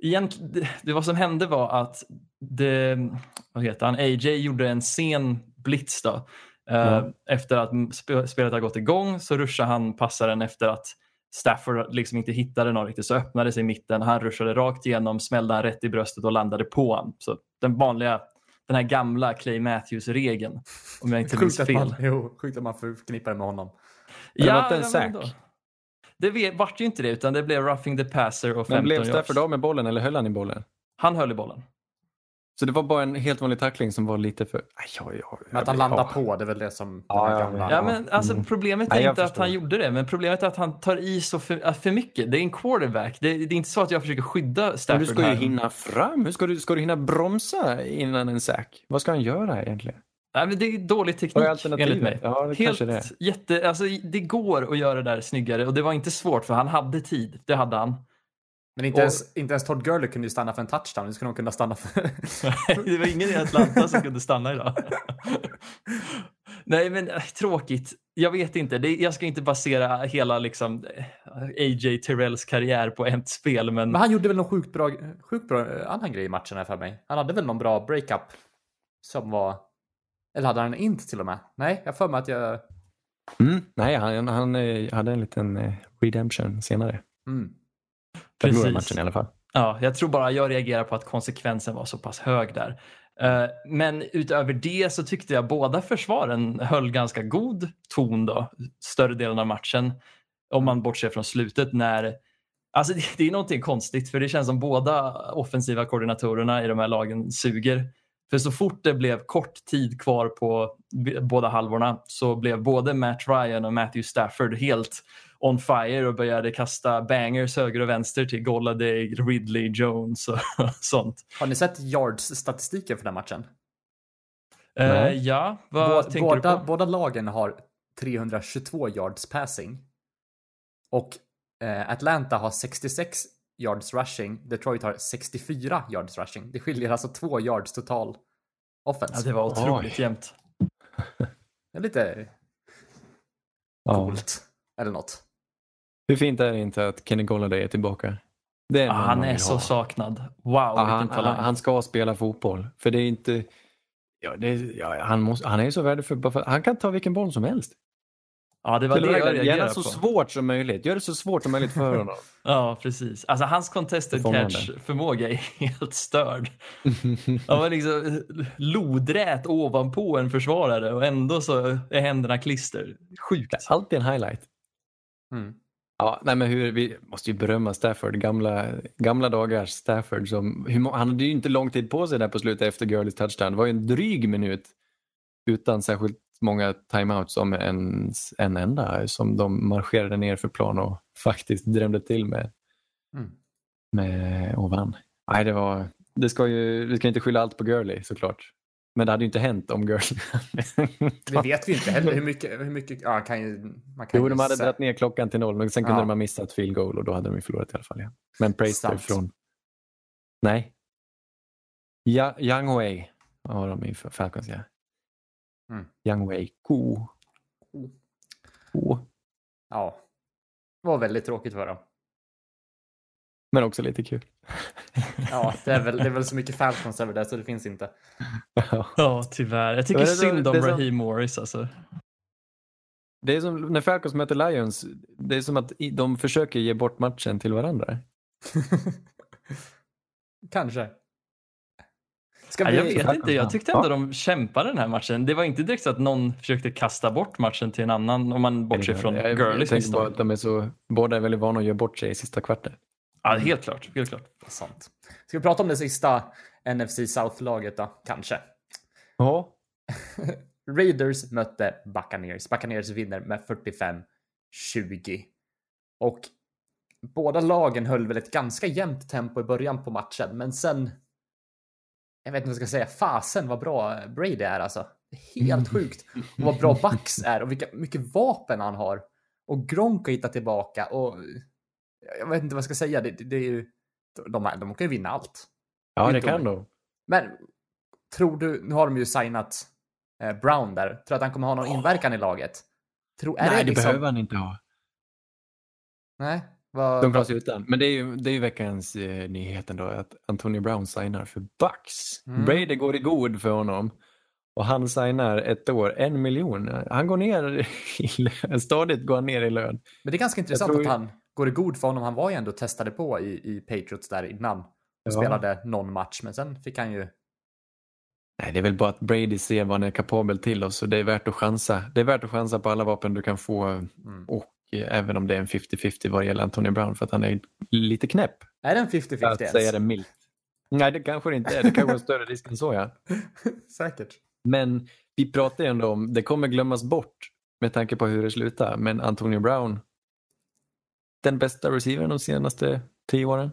egentligen, det, vad som hände var att det, vad heter han, AJ gjorde en sen blitz då. Eh, Ja. Efter att sp- spelet har gått igång så ruschade han passaren efter att Stafford liksom inte hittade någon riktigt så öppnade sig i mitten. Han ruschade rakt igenom, smällde han rätt i bröstet och landade på honom. Så den vanliga, den här gamla Clay Matthews-regeln om jag inte minns fel. man, jo, sjukt att man förknippar det med honom. det var inte en ändå. Det vart ju inte det utan det blev roughing the passer och 15 Men blev. Stafford av med bollen eller höll han i bollen? Han höll i bollen. Så det var bara en helt vanlig tackling som var lite för... Aj, ja, ja, Men att han landar på, det är väl det som Ja, ja, gamla... Ja, men alltså, Mm. Problemet är Nej, jag inte att han gjorde det, men problemet är att han tar i så för, att för mycket. Det är en quarterback. Det, det är inte så att jag försöker skydda Men Stafford du ska ju här. hinna fram. Hur ska du, ska du hinna bromsa innan en sack? Vad ska han göra egentligen? Nej, men det är dålig är teknik alternativet? enligt mig. Ja, det Helt det är. jätte, alltså, det går att göra det där snyggare och det var inte svårt för han hade tid. Det hade han. Men inte, Och- ens, inte ens Todd Gurley kunde ju stanna för en touchdown. Nu skulle de kunna stanna för... [LAUGHS] det var ingen i Atlanta som kunde stanna idag. Nej, men äh, tråkigt. Jag vet inte. Det, jag ska inte basera hela liksom, eh, AJ Terrells karriär på ett spel, men, Men han gjorde väl någon sjukt bra, sjukt bra eh, annan grej i matchen här för mig. Han hade väl någon bra breakup som var... Eller hade han en int till och med? Nej, jag för mig att jag... Mm. Nej, han, han eh, hade en liten eh, redemption senare. Mm. Förlorade Precis. matchen i alla fall. Ja, jag tror bara jag reagerar på att konsekvensen var så pass hög där. Eh, Men utöver det så tyckte jag båda försvaren höll ganska god ton då, större delen av matchen. Om man bortser från slutet när Alltså det- [LAUGHS] det är någonting konstigt för det känns som båda offensiva koordinatorerna i de här lagen suger. För så fort det blev kort tid kvar på båda halvorna så blev både Matt Ryan och Matthew Stafford helt on fire och började kasta bangers höger och vänster till Golladay, Ridley, Jones och [LAUGHS] sånt. Har ni sett yards-statistiken för den matchen? Eh, ja, vad Bå- tänker båda, du på? båda lagen har 322 yards passing. Och eh, Atlanta har 66 yards rushing. Detroit har 64 yards rushing. Det skiljer alltså två yards total offense. Ja, det var otroligt Oj. jämnt. [LAUGHS] Det är lite Ja. coolt. Eller något. Hur fint är det inte att Kenny Golladay är tillbaka? Det är Ja, någon han är så ha. saknad. Wow, Ja, vilken han, han, han ska spela fotboll. För det är inte... Ja, det är, ja, han, måste, han är så värdefull. Han kan ta vilken boll som helst. Ja, det var Till det jag reagerade på. så svårt som möjligt. Gör det så svårt som möjligt för honom. [LAUGHS] Ja, precis. Alltså hans contested catch-förmåga är helt störd. [LAUGHS] Han var liksom lodrät ovanpå en försvarare och ändå så är händerna klister. Sjukt. Alltid en highlight. Mm. Ja, nej men hur, vi måste ju berömma Stafford, gamla, gamla dagars Stafford. Som, hur, han hade ju inte lång tid på sig där på slutet efter Gurleys touchdown. Det var ju en dryg minut utan särskilt många timeouts om en, en enda som de marscherade ner för plan och faktiskt drämde till med, Mm. med och vann. Nej, det var, det ska ju, vi ska inte skylla allt på Gurley såklart. Men det hade ju inte hänt om Gurley [LAUGHS] Det vet vi inte heller hur mycket, hur mycket ja, kan ju, man kan Jo, de hade dragit ner klockan till noll, men sen kunde Ja. de ha missat field goal och då hade de ju förlorat i alla fall. Ja. Men Prater från... Nej. Ja, Young har de i Falcons, ja. Mm. Young Wei Ko. Ko. Ja. Det var väldigt tråkigt för dem. Men också lite kul. [LAUGHS] Ja, det är väl, det är väl så mycket Falcons över det så det finns inte. [LAUGHS] Ja, tyvärr. Jag tycker det synd om det Raheem Morris alltså. Det är som när Falcons möter Lions, det är som att de försöker ge bort matchen till varandra. [LAUGHS] Kanske. Ska jag vet inte, jag tyckte ändå Ja. de kämpade den här matchen. Det var inte direkt så att någon försökte kasta bort matchen till en annan om man bortser från Gurleys misstag. att de är så, båda är väldigt vana att göra bort sig i sista kvarten. Ja, helt klart. Helt klart. Sant. Ska vi prata om det sista NFC South-laget då? Kanske. Ja. [LAUGHS] Raiders mötte Buccaneers. Buccaneers vinner med 45-20. Och båda lagen höll väl ett ganska jämnt tempo i början på matchen, men sen... Jag vet inte vad jag ska säga. Fasen vad bra Brady är alltså. Helt [LAUGHS] sjukt. Och vad bra Bucks är och vilka mycket vapen han har. Och Gronk har hittat tillbaka och... Jag vet inte vad jag ska säga. Det, det, det är ju... De, de kan ju vinna allt. Ja, det kan de-. Men tror du, nu har de ju signat eh, Brown där, tror du att han kommer ha någon inverkan i laget? Tror, Nej, det liksom- behöver han inte ha. Nej, Vad, De klarar sig utan. Men det är ju, det är ju veckans eh, nyhet ändå att Antonio Brown signar för Bucks. Mm. Brady går i god för honom. Och han signar ett år, en miljon. Han går ner [LAUGHS] i lön, stadigt går han ner i lön. Men det är ganska intressant tror att han går i god för honom. Han var ju ändå testade på i, i Patriots där innan. Och Ja. spelade någon match, men sen fick han ju... Nej, det är väl bara att Brady ser vad han är kapabel till och så det är värt att chansa. Det är värt att chansa på alla vapen du kan få Mm. och även om det är en 50-50 vad gäller Antonio Brown för att han är lite knäpp. Är det en 50-50 Att ens? säga det milt. Nej, det kanske det inte är. Det kanske är en större risk än så ja. [LAUGHS] Säkert. Men vi pratar ju ändå om, det kommer glömmas bort med tanke på hur det slutar, men Antonio Brown, den bästa receivern de senaste tio åren.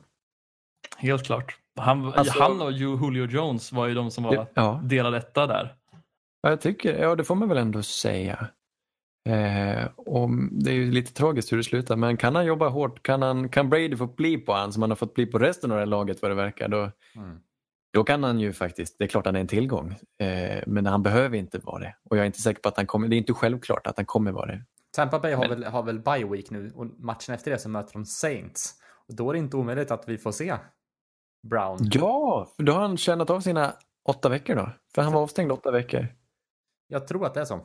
Helt klart. Han, Alltså- han och Ju- Julio Jones var ju de som var Ja, delade etta där. Ja, jag tycker, ja det får man väl ändå säga. Eh, och det är ju lite tragiskt hur det slutar, men kan han jobba hårt, kan, han, kan Brady få bli på han som han har fått bli på resten av det här laget vad det verkar, då, Mm. då kan han ju faktiskt, det är klart han är en tillgång, eh, men han behöver inte vara det. Och jag är inte säker på att han kommer, det är inte självklart att han kommer vara det. Tampa Bay har Men- väl, har väl bye week nu och matchen efter det så möter de Saints. Och då är det inte omöjligt att vi får se Brown. Ja, för då har han tjänat av sina åtta veckor då, för han var avstängd åtta veckor. Jag tror att det är så.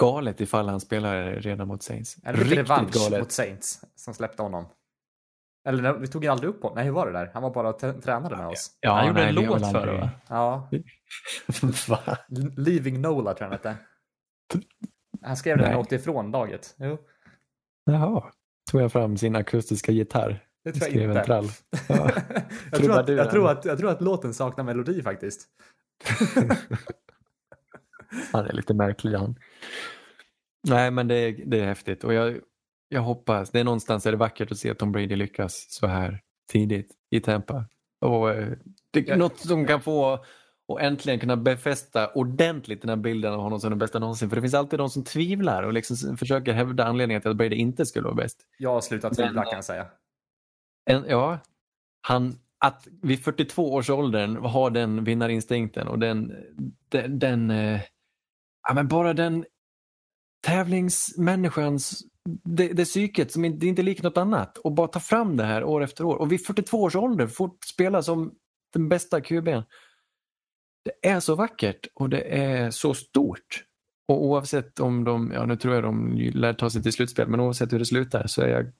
Galet ifall han spelar redan mot Saints. Riktigt revansch galet. mot Saints som släppte honom? Eller vi tog ju aldrig upp honom. Nej, hur var det där? Han var bara och tränade med oss. Ja, han gjorde nej, en låt för det [LAUGHS] va? Ja, Va? Leaving Nola tror jag han hette. Han skrev det när han åkte ifrån laget. Jo, Jaha. Tog jag fram sin akustiska gitarr. det tror jag Skrev en inte. trall. [LAUGHS] Ja. jag, tror att, jag, tror att, jag tror att låten saknar melodi faktiskt. [LAUGHS] Han är lite märklig han. Nej men det är, det är häftigt och jag, jag hoppas, det är någonstans är det vackert att se Tom Brady lyckas så här tidigt i Tampa. Och eh, det något som kan få och äntligen kunna befästa ordentligt den här bilden av honom som den bästa någonsin. För det finns alltid de som tvivlar och liksom försöker hävda anledningen till att Brady inte skulle vara bäst. Jag har slutat tvivla eh, kan jag säga. En, ja, han, att vid 42 års åldern ha den vinnarinstinkten och den, den, den eh, ja, men bara den tävlingsmänniskans, det, det psyket som inte, det är inte likt något annat och bara ta fram det här år efter år och vid 42 års ålder fort spela som den bästa QB'n. Det är så vackert och det är så stort. Och oavsett om de, ja nu tror jag de lär ta sig till slutspel, men oavsett hur det slutar så är jag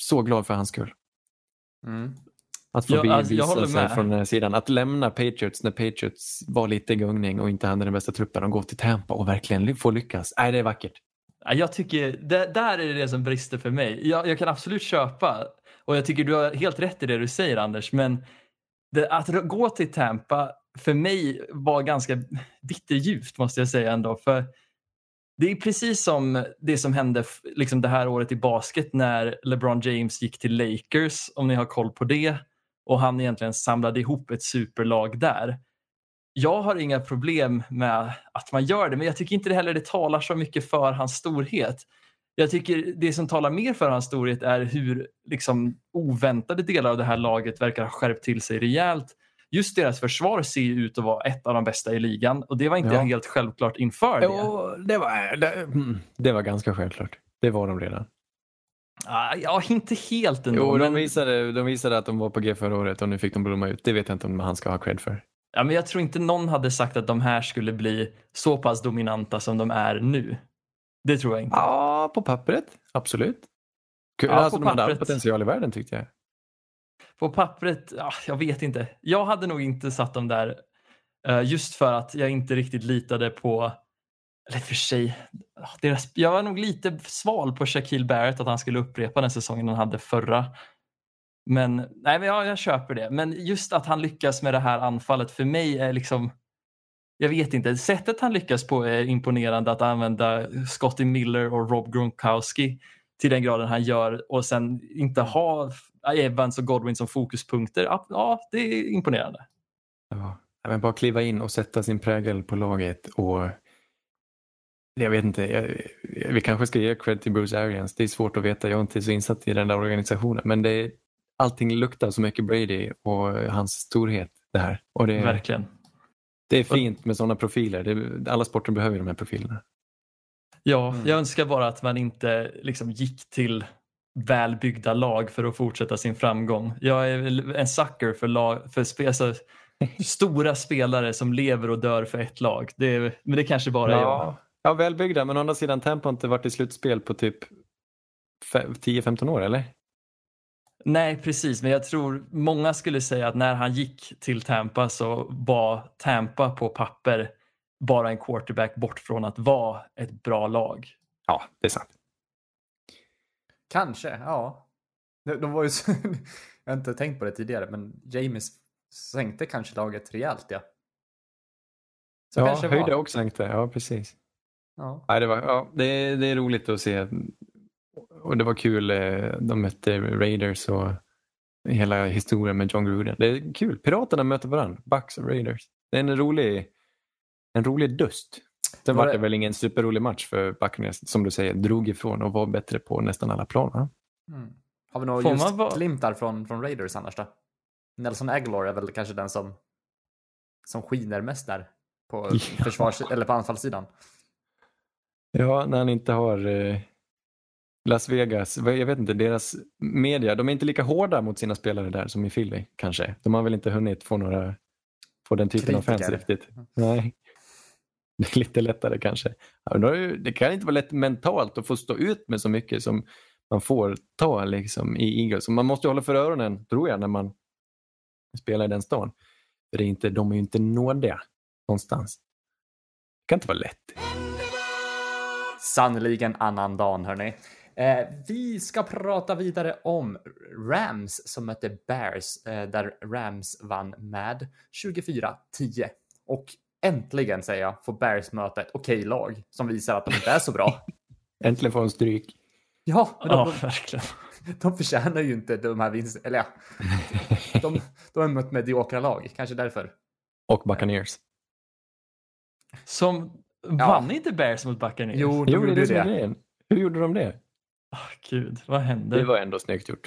så glad för hans skull. Mm. Att få Ja, alltså, visa sig från den här sidan. Att lämna Patriots när Patriots var lite i gungning och inte hade den bästa truppen och gå till Tampa och verkligen få lyckas. Nej, det är vackert. Ja, Jag tycker, det, där är det det som brister för mig. Jag, jag kan absolut köpa och jag tycker du har helt rätt i det du säger Anders, men det, att gå till Tampa för mig var ganska bitterljuvt måste jag säga ändå. För det är precis som det som hände liksom det här året i basket när LeBron James gick till Lakers, om ni har koll på det, och han egentligen samlade ihop ett superlag där. Jag har inga problem med att man gör det, men jag tycker inte det heller det talar så mycket för hans storhet. Jag tycker det som talar mer för hans storhet är hur liksom, oväntade delar av det här laget verkar ha skärpt till sig rejält. Just deras försvar ser ut att vara ett av de bästa i ligan och det var inte Ja. helt självklart inför det. Jo, det, var, det, mm, det var ganska självklart. Det var de redan. Ah, Ja, inte helt ändå. Jo, de men, visade, de visade att de var på G förra året och nu fick de blomma ut. Det vet jag inte om han ska ha cred för. ja, men jag tror inte någon hade sagt att de här skulle bli så pass dominanta som de är nu. Det tror jag inte. Ja, på pappret. Absolut. Kul. Ja, alltså, de hade all pappret. potential i världen tyckte jag. På pappret, ja, jag vet inte. Jag hade nog inte satt dem där eh, just för att jag inte riktigt litade på, eller för sig, deras, jag var nog lite sval på Shaquille Barrett att han skulle upprepa den säsongen han hade förra. Men nej, men ja, jag köper det. Men just att han lyckas med det här anfallet för mig är liksom, jag vet inte, sättet han lyckas på är imponerande att använda Scotty Miller och Rob Gronkowski till den graden han gör och sen inte ha Evans och Godwin som fokuspunkter. Ja, det är imponerande. Ja, Men bara kliva in och sätta sin prägel på laget och jag vet inte, jag, vi kanske ska ge cred till Bruce Arians. Det är svårt att veta, jag är inte så insatt i den där organisationen. Men det är, allting luktar så mycket Brady och hans storhet det här. Och det, Verkligen. det är fint med sådana profiler. Det, alla sporter behöver de här profilerna. Ja, Mm. jag önskar bara att man inte liksom gick till välbyggda lag för att fortsätta sin framgång. Jag är en sucker för, lag, för spe, alltså, [LAUGHS] stora spelare som lever och dör för ett lag. Det men det kanske bara är jag. Ja, välbyggda, men å andra sidan Tampa har inte varit i slutspel på typ fe- 10-15 år, eller? Nej, precis. Men jag tror många skulle säga att när han gick till Tampa så var Tampa på papper bara en quarterback bort från att vara ett bra lag. Ja, det är sant. Kanske, ja. De, de var ju så, [LAUGHS] Jag har inte tänkt på det tidigare, men James sänkte kanske laget rejält, ja. Så ja, kanske höjde var. och sänkte. Ja, precis. Ja. Nej, det, var, ja, det, det är roligt att se. Och det var kul. eh, De mötte Raiders och hela historien med John Gruden. Det är kul. Piraterna möter varandra. Bucks och Raiders. Det är en rolig, en rolig dust. Sen Var var det- det väl ingen superrolig match för Buccaneers som du säger drog ifrån och var bättre på nästan alla plan. Mm. Har vi några man just vara- glimtar från, från Raiders annars då? Nelson Aguilar är väl kanske den som, som skiner mest där på [LAUGHS] Ja. försvars eller på anfallssidan. Ja, när han inte har eh, Las Vegas, jag vet inte, deras media, de är inte lika hårda mot sina spelare där som i Philly kanske. De har väl inte hunnit få några, få den typen av fans Kritiker. riktigt. Nej. Det är lite lättare kanske. Det- kan inte vara lätt mentalt att få stå ut med så mycket som man får ta liksom, i Eagles. Så man måste ju hålla för öronen, tror jag, när man spelar i den stan. För det är inte, de är ju inte nådiga någonstans. Det kan inte vara lätt. Sannerligen annan dan hörni. Eh, vi ska prata vidare om Rams som mötte Bears eh, där Rams vann med 24-10. Och äntligen säger jag får Bears möta ett okej lag som visar att de inte är så bra. [LAUGHS] Äntligen får de stryk. Ja, men Ja, de, verkligen. [LAUGHS] de förtjänar ju inte de här vinsterna. Eller ja, [LAUGHS] de, de har mött mediokra lag, kanske därför. Och Buccaneers. Som vann inte Bears mot Buccaneers? Jo, de Jo, gjorde det det. grejen. Hur gjorde de det? Ah, Gud, vad hände? Det var ändå snyggt gjort.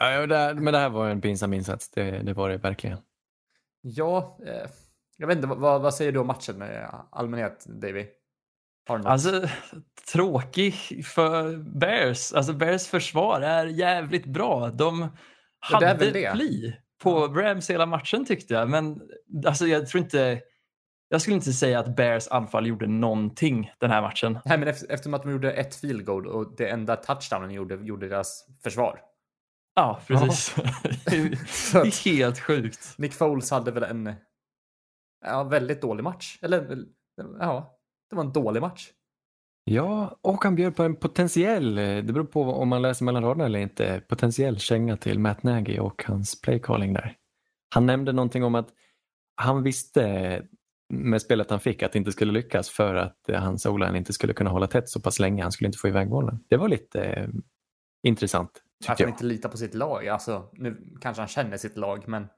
Ja, Men det här var en pinsam insats. Det, det var det verkligen. Ja, eh, jag vet inte, vad, vad säger du om matchen i allmänhet, Davy? Alltså, tråkig för Bears. Alltså, Bears försvar är jävligt bra. De Ja, hade pli på Rams hela matchen tyckte jag. Men alltså, jag tror inte... Jag skulle inte säga att Bears anfall gjorde någonting den här matchen. Nej, men efter, eftersom att de gjorde ett field goal och det enda touchdownen gjorde, gjorde deras försvar. Ja, precis. [LAUGHS] det är helt sjukt. Nick Foles hade väl en ja, väldigt dålig match. Eller ja, det var en dålig match. Ja, och han bjöd på en potentiell, det beror på om man läser mellan raderna eller inte, potentiell känga till Matt Nagy och hans playcalling där. Han nämnde någonting om att han visste med spelet han fick att det inte skulle lyckas för att eh, hans o inte skulle kunna hålla tätt så pass länge. Han skulle inte få iväg bollen. Det var lite eh, intressant Att han inte litar på sitt lag. Alltså, nu kanske han känner sitt lag, men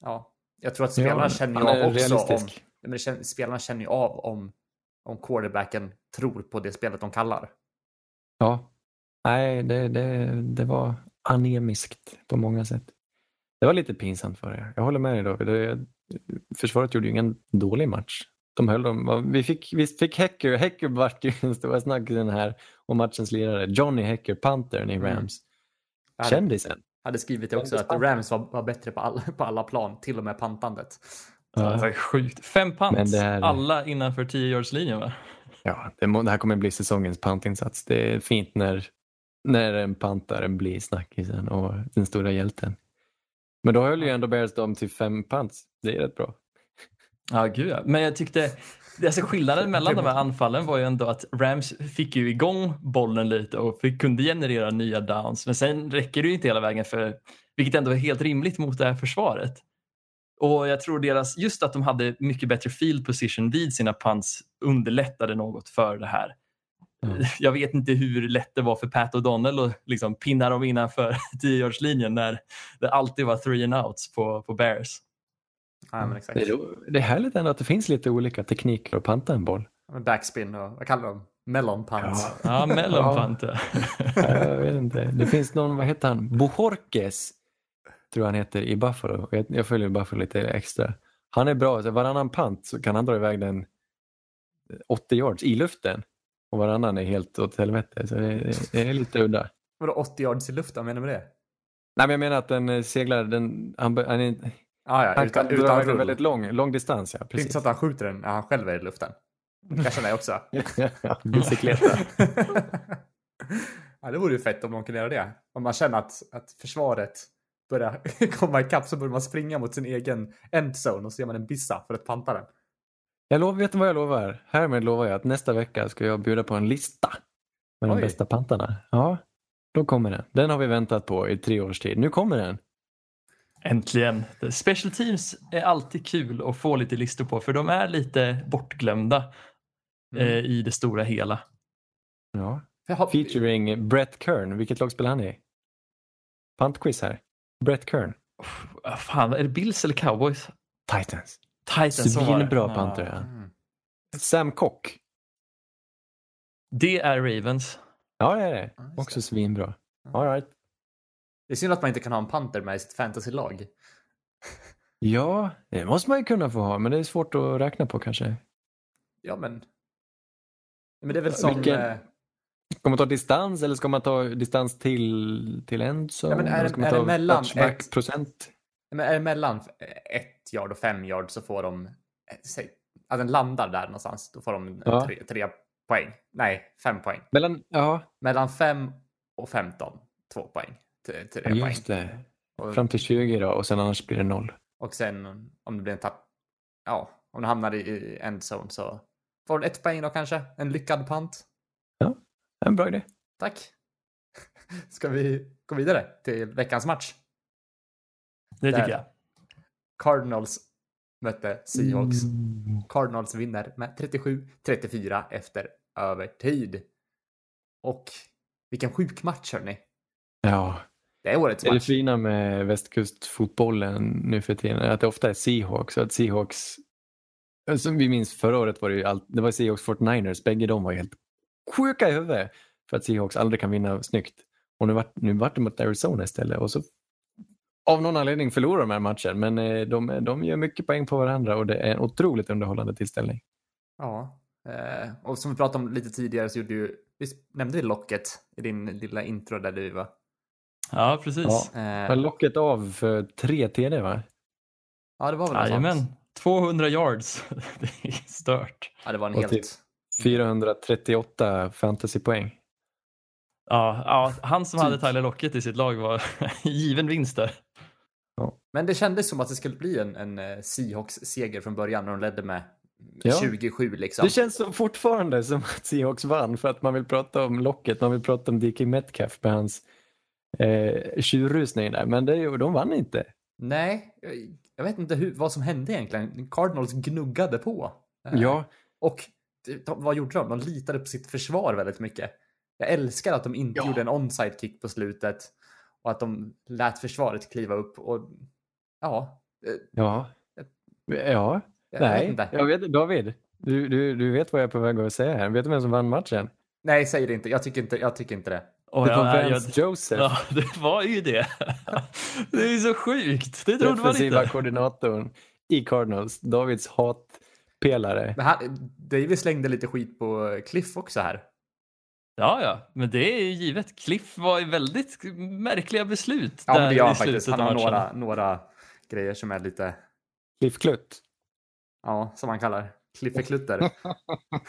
ja, jag tror att Ja, spelarna känner ju av också om, realistisk. Ja, men spelarna känner ju av om, om quarterbacken tror på det spelet de kallar. Ja, nej, det, det, det var anemiskt på många sätt. Det var lite pinsamt för er. Jag håller med dig David. Försvaret gjorde ju ingen dålig match. De höll dem. Vi fick, vi fick Hecker. Hecker vart ju den stora snackisen här om matchens lirare. Johnny Hecker, pantern i Mm. Rams. Jag hade, Kändisen. hade skrivit det också, att. Rams var, var bättre på alla, på alla plan, till och med pantandet. Det var sjukt. Fem pant, Men det här- alla innanför 10-yardslinjen va? Ja, det, må, det här kommer bli säsongens pantinsats. Det är fint när, när en pantare blir snackisen och den stora hjälten. Men då höll ju ändå Bears dem till fem pants. Det är rätt bra. Ja, gud ja. Men jag tyckte, alltså skillnaden mellan de här anfallen var ju ändå att Rams fick ju igång bollen lite och fick, kunde generera nya downs. Men sen räcker det ju inte hela vägen för, vilket ändå är helt rimligt mot det här försvaret. Och jag tror deras, just att de hade mycket bättre field position vid sina punts underlättade något för det här. Mm. [LAUGHS] Jag vet inte hur lätt det var för Pat O'Donnell att liksom pinna dem innanför [LAUGHS] 10-yardslinjen när det alltid var three and outs på, på Bears. Ja, men exakt. Det är, det är härligt ändå att det finns lite olika tekniker att panta en boll. Backspin och vad kallar de? Melon punt. Ja, [LAUGHS] mellanpunt. [LAUGHS] ja. jag vet inte. Det finns någon, vad heter han? Bohorques tror jag han heter i Buffalo. Jag, jag följer Buffalo lite extra. Han är bra. Så varannan pant så kan han dra iväg den 80 yards i luften och varannan är helt åt helvete. Så det, det är lite udda. Vadå 80 yards i luften? Menar du med det? Nej, men jag menar att den eh, seglar, den, han, han, är- Ah, ja, han utan, kan utan rull. väldigt lång, lång distans. Ja, Det är inte precis. så att han skjuter den när han själv är i luften. Kanske det också. Ja, [LAUGHS] Bicykleta. [LAUGHS] ja, det vore ju fett om de kunde göra det. Om man känner att, att försvaret börjar [LAUGHS] komma ikapp så börjar man springa mot sin egen endzone och så gör man en bissa för att panta den. Jag lovar, vet du vad jag lovar? Härmed lovar jag att nästa vecka ska jag bjuda på en lista med de Oj. bästa pantarna. Ja, då kommer den. Den har vi väntat på i tre års tid. Nu kommer den. Äntligen. Special Teams är alltid kul att få lite listor på för de är lite bortglömda Mm. eh, i det stora hela. Ja. Featuring Brett Kern. Vilket lag spelar han i? Pantquiz här. Brett Kern. Vad Fan, är det Bills eller Cowboys? Titans. Titans. Svinbra Ja. panter. Ja. Mm. Sam Cock. Det är Ravens. Ja, det är det. Också svinbra. All right. Det är synd att man inte kan ha en panter med i sitt fantasylag. [LAUGHS] Ja, det måste man ju kunna få ha, men det är svårt att räkna på kanske. Ja, men... Men det är väl som... Vilken- eh, Ska man ta distans eller ska man ta distans till, till endzone? Ja, men är ska man är det ta mellan ett- procent? Men är det mellan ett yard och fem yard så får de... eh, Säg, att den landar där någonstans. Då får de Ja. tre, tre poäng. Nej, fem poäng. Mellan, ja, Mellan 5 och 15, två poäng. Tre, tre poäng. just det. Och, Fram till 20 då och sen annars blir det noll. och sen om det blir en tapp... Ja, om du hamnar i- endzone så får du ett poäng då kanske. En lyckad pant. En bra idé. Tack. [LAUGHS] Ska vi gå vidare till veckans match? Det Där. tycker jag. Cardinals mötte Seahawks. Mm. Cardinals vinner med 37-34 efter övertid. Och vilken sjuk match hörni. Ja, Det är årets är det match. fina med västkustfotbollen nu för tiden är att det ofta är Seahawks. och Att Seahawks, som vi minns förra året var det ju allt, det var Seahawks 49ers, bägge de var helt sjuka i huvudet för att Seahawks aldrig kan vinna snyggt. Och nu vart, nu vart det mot Arizona istället och så av någon anledning förlorar de här matchen men eh, de, de gör mycket poäng på varandra och det är en otroligt underhållande tillställning. Ja. Eh, och som vi pratade om lite tidigare så gjorde ju, visst nämnde vi locket i din lilla intro där du var. Ja, precis. Ja. Eh, locket av för tre TD va? ja, det var väl något Jajamän. sånt. 200 yards. [LAUGHS] det är stört. Ja, det var en Och helt... typ 438 fantasypoäng. Ja, ja, han som Typ. hade Tyler Lockett i sitt lag var [LAUGHS] given vinst där. Men det kändes som att det skulle bli en, en eh, Seahawks-seger från början när de ledde med Ja. 27 liksom. Det känns som fortfarande som att Seahawks vann för att man vill prata om locket, man vill prata om DK Metcalf med hans eh, tjurrusning där, men det, de vann inte. Nej, jag- vet inte hur, vad som hände egentligen. Cardinals gnuggade på. Eh, Ja, Och de, vad gjorde de? De litade på sitt försvar väldigt mycket. Jag älskar att de inte Ja. gjorde en onside kick på slutet och att de lät försvaret kliva upp och ja, eh, ja, ja, jag vet nej, inte. jag vet, David, du, du, du vet vad jag är på väg att säga här. Vet du vem som vann matchen? Nej, säg det inte. Jag tycker inte, jag tycker inte det. Och Det var jag- Vance jag- Joseph, Ja, [LAUGHS] det var ju det. Det är så sjukt. Det trodde man defensiva inte. koordinatorn i Cardinals, Davids hatpelare. Men han, David slängde lite skit på Cliff också här. Ja, ja, men det är ju givet. Cliff var i väldigt märkliga beslut. Ja, men där det gör i han faktiskt. Han har några, några grejer som är lite, Cliff Klutt. ja, som man kallar Cliffeklutter.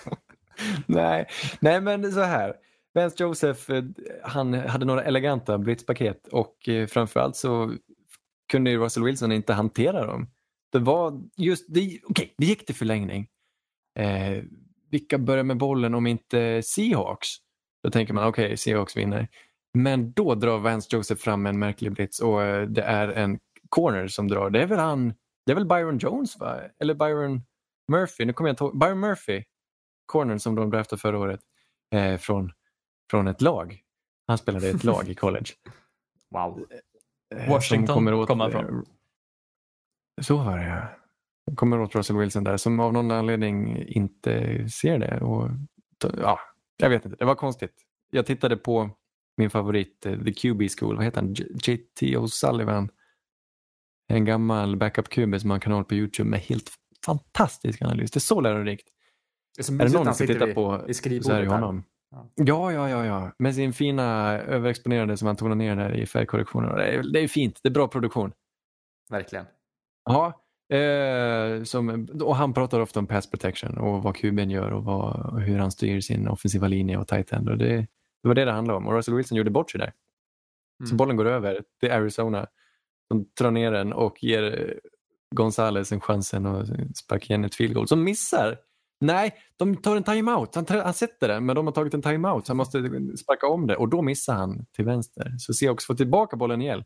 [LAUGHS] nej, nej, men så här. Vance Joseph, eh, han hade några eleganta blitzpaket och eh, framförallt så kunde ju Russell Wilson inte hantera dem. Det var just, det, okej, det gick till förlängning. Eh, vilka börjar med bollen om inte Seahawks? Då tänker man okej, Seahawks vinner. Men då drar Vance Joseph fram en märklig blitz och eh, det är en corner som drar. Det är väl han, det är väl Byron Jones va? Eller Byron Murphy, nu kommer jag inte ihåg. Byron Murphy, cornern som de draftade förra året eh, från, från ett lag. Han spelade i ett lag i college. [LAUGHS] Wow. Eh, Washington kommer åt, kom han eh, från. Så var det ja. Kommer åt Russell Wilson där som av någon anledning inte ser det. Och, ja, jag vet inte, det var konstigt. Jag tittade på min favorit, eh, The QB School, vad heter han? JT O'Sullivan. En gammal backup-QB som har en kanal på YouTube med helt fantastisk analys. Det är så lärorikt. Det är så Är det någon som han ska sitter titta i- på i så här. honom. Ja, ja, ja, ja. Med sin fina överexponerade som han tonar ner där i färgkorrektionen. Det är, det är fint, det är bra produktion. Verkligen. Ja, eh, som, och han pratar ofta om pass protection och vad QB'n gör och, vad, och hur han styr sin offensiva linje och tight end. Och det, det var det det handlade om och Russell Wilson gjorde bort sig där. Så Mm. bollen går över till Arizona. De drar ner den och ger Gonzales en chansen att sparka igen ett field goal. Som missar. Nej, de tar en timeout. Han, han sätter den, men de har tagit en timeout så han måste sparka om det och då missar han till vänster. Så Seahawks får tillbaka bollen igen.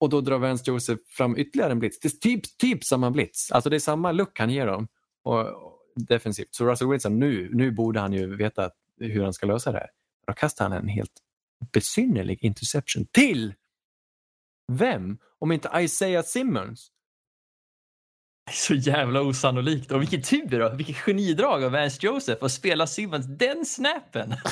Och då drar Vance Joseph fram ytterligare en blitz. Det är typ, typ samma blitz. Alltså det är samma look han ger dem. Och, och defensivt. Så Russell Wilson, nu, nu borde han ju veta hur han ska lösa det här. Då kastar han en helt besynnerlig interception till vem? Om inte Isaiah Simmons. Så jävla osannolikt. Och vilken tur då! Vilket genidrag av Vance Joseph att spela Simmons den snappen. [LAUGHS]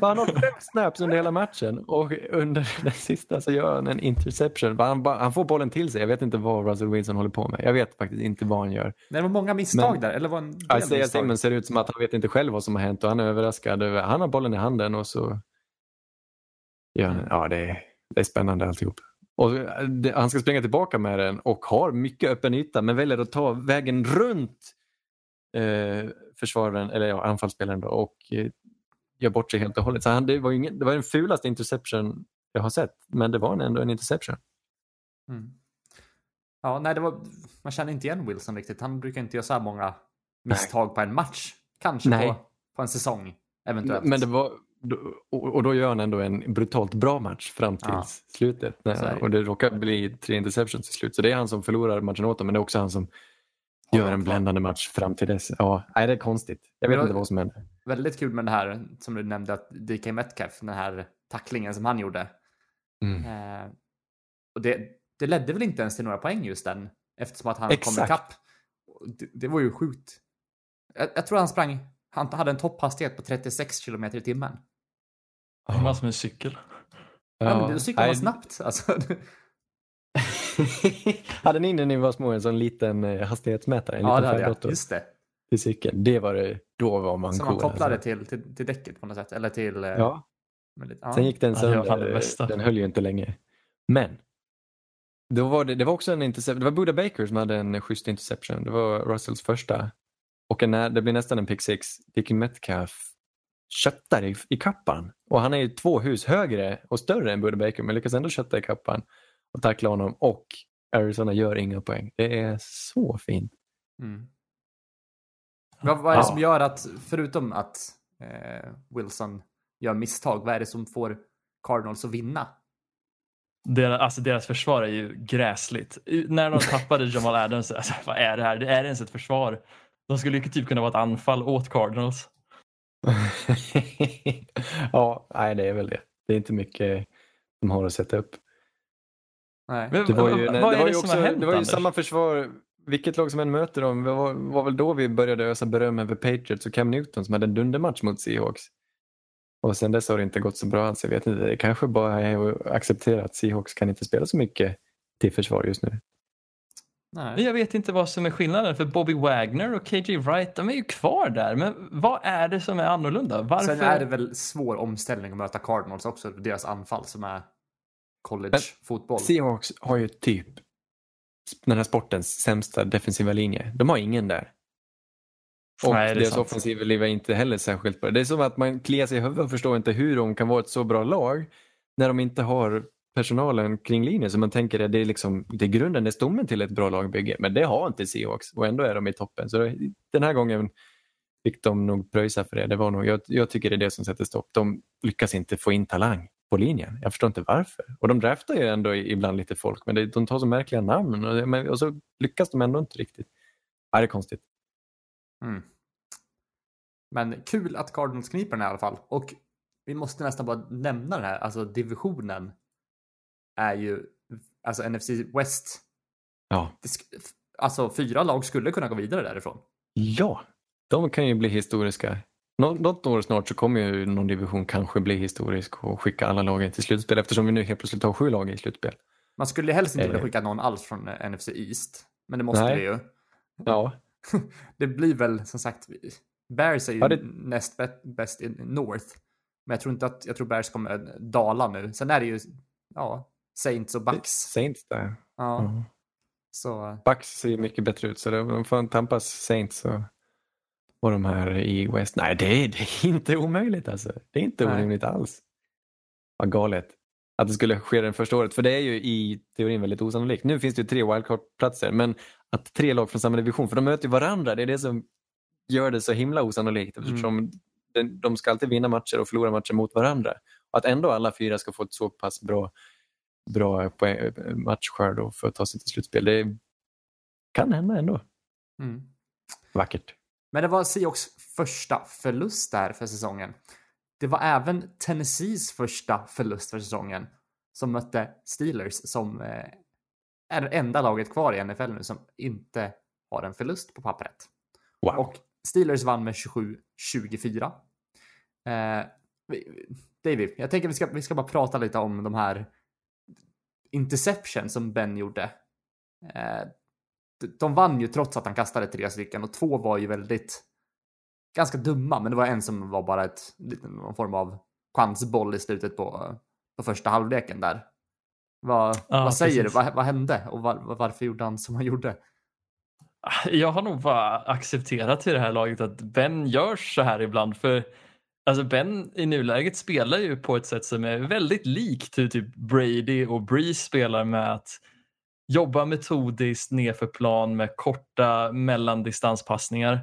För han har fem snaps under hela matchen och under den sista så gör han en interception. Han, han får bollen till sig. Jag vet inte vad Russell Wilson håller på med. Jag vet faktiskt inte vad han gör. Nej, Det var många misstag Men- där. Eller var en del Isaiah misstag. Simmons ser ut som att han vet inte själv vad som har hänt och han är överraskad. över- Han har bollen i handen och så ja det är, det är spännande alltihop. Och det, han ska springa tillbaka med den och har mycket öppen yta men väljer att ta vägen runt eh, försvararen, eller ja, anfallsspelaren då, och eh, gör bort sig helt och hållet. Så han, det, var ingen, det var den fulaste interception jag har sett, men det var ändå en interception. Mm. Ja, nej, det var, man känner inte igen Wilson riktigt. Han brukar inte göra så här många misstag på en match. Kanske Nej. på, på en säsong, eventuellt. Men det var, och då gör han ändå en brutalt bra match fram till Ja. slutet. Och det råkar bli tre interceptions till slut. Så det är han som förlorar matchen åt dem, men det är också han som gör en bländande match fram till dess. Ja, nej, det är konstigt. Jag vet inte vad som händer. Väldigt kul med det här som du nämnde att DK Metcalf, den här tacklingen som han gjorde. Mm. Eh, och det, det ledde väl inte ens till några poäng just den eftersom att han kom Exakt. ikapp. Och Det, det var ju sjukt. Jag, jag tror han sprang, han hade en topphastighet på 36 kilometer i timmen. Det var som en cykel. Ja, men då cyklar man snabbt. Alltså, [LAUGHS] hade ni när ni var små en sån liten eh, hastighetsmätare? En ja, liten det hade jag. Just det. till cykeln? Det var det, då var man Som cool. man kopplade alltså. till, till, till däcket på något sätt. Eller till... eh, Ja, lite- ja. sen gick den sönder. bästa. den höll ju inte länge. Men då var det, det var också en interception. Det var Buda Baker som hade en schysst interception. Det var Russells första. Och en, det blir nästan en pick six. Dickie Metcalf köttar i, i kappan. Och han är ju två hus högre och större än Buda Baker men lyckas ändå kötta i kappan och tackla honom. Och Arizona gör inga poäng. Det är så fint. Mm. Vad, vad är det Ja. som gör att, förutom att eh, Wilson gör misstag, vad är det som får Cardinals att vinna? Deras, alltså deras försvar är ju gräsligt. När de [LAUGHS] tappade Jamal Adams, alltså, vad är det här? Det är ens ett försvar. De skulle ju typ kunna vara ett anfall åt Cardinals. [LAUGHS] ja, nej det är väl det. Det är inte mycket de har att sätta upp. Nej. Det var vad- ju, vad det är var det ju, som också, har hänt, det var ju Anders? samma försvar, vilket lag som än möter dem, det var, var väl då vi började ösa beröm över Patriots och Cam Newton som hade en dundermatch mot Seahawks. Och sen dess har det inte gått så bra alls. Jag vet inte, det kanske bara är att acceptera att Seahawks kan inte spela så mycket till försvar just nu. Nej. jag vet inte vad som är skillnaden för Bobby Wagner och KJ Wright, de är ju kvar där. Men vad är det som är annorlunda? Varför? Sen är det väl svår omställning att möta Cardinals också, deras anfall som är college-fotboll. Seahawks har ju typ den här sportens sämsta defensiva linje. De har ingen där. Och Nej, deras sant. offensiva liv är inte heller särskilt bra. Det är som att man kliar sig i huvudet och förstår inte hur de kan vara ett så bra lag när de inte har personalen kring linjen. Så man tänker att det är, liksom, det är grunden, det är stommen till ett bra lagbygge. Men det har inte Seahawks och ändå är de i toppen. Så den här gången fick de nog pröjsa för det. det var nog, jag, jag tycker det är det som sätter stopp. De lyckas inte få in talang på linjen. Jag förstår inte varför. Och de draftar ju ändå ibland lite folk, men det, de tar så märkliga namn och, men- och så lyckas de ändå inte riktigt. Ja, det är konstigt. Mm. Men kul att Cardinals kniper den här i alla fall. Och vi måste nästan bara nämna den här, alltså divisionen är ju, alltså NFC West, Ja. alltså fyra lag skulle kunna gå vidare därifrån. ja, de kan ju bli historiska. Nå- Något år snart så kommer ju någon division kanske bli historisk och skicka alla lagen till slutspel eftersom vi nu helt plötsligt har sju lag i slutspel. Man skulle helst inte vilja Eh. skicka någon alls från eh, NFC East, men det måste Nej. vi ju. Ja, [LAUGHS] Det blir väl som sagt, Bears är ju Ja, det- näst bä- bäst i North. Men jag tror inte att, jag tror Bears kommer dala nu. Sen är det ju, ja, Saints och Bucks. Saints där. Ja, Mm. så Bucks ser ju mycket bättre ut så de får tampas Saints och, och de här i West. Nej, det är, det är inte omöjligt alltså. Det är inte Nej. orimligt alls. Vad galet. Att det skulle ske det första året, för det är ju i teorin väldigt osannolikt. Nu finns det ju tre wildcard-platser, men att tre lag från samma division, för de möter ju varandra, det är det som gör det så himla osannolikt eftersom den- de ska alltid vinna matcher och förlora matcher mot varandra. Och att ändå alla fyra ska få ett så pass bra, bra poäng- matchskörd och för att ta sig till slutspel, det kan hända ändå. mm. Vackert. Men det var Seahawks första förlust där för säsongen. Det var även Tennessees första förlust för säsongen som mötte Steelers som eh, är det enda laget kvar i NFL nu som inte har en förlust på pappret. Wow. Och Steelers vann med 27-24. Eh, vi- David, jag tänker vi ska, vi ska bara prata lite om de här interception som Ben gjorde. Eh, de- vann ju trots att han kastade tre stycken och två var ju väldigt ganska dumma, men det var en som var bara ett, någon form av chansboll i slutet på, på första halvleken där. Vad, Ja, vad säger precis. du? Vad, vad hände och var, varför gjorde han som han gjorde? Jag har nog bara accepterat i det här laget att Ben gör så här ibland. För alltså Ben i nuläget spelar ju på ett sätt som är väldigt likt hur typ Brady och Breeze spelar med att jobba metodiskt nerför plan med korta mellandistanspassningar.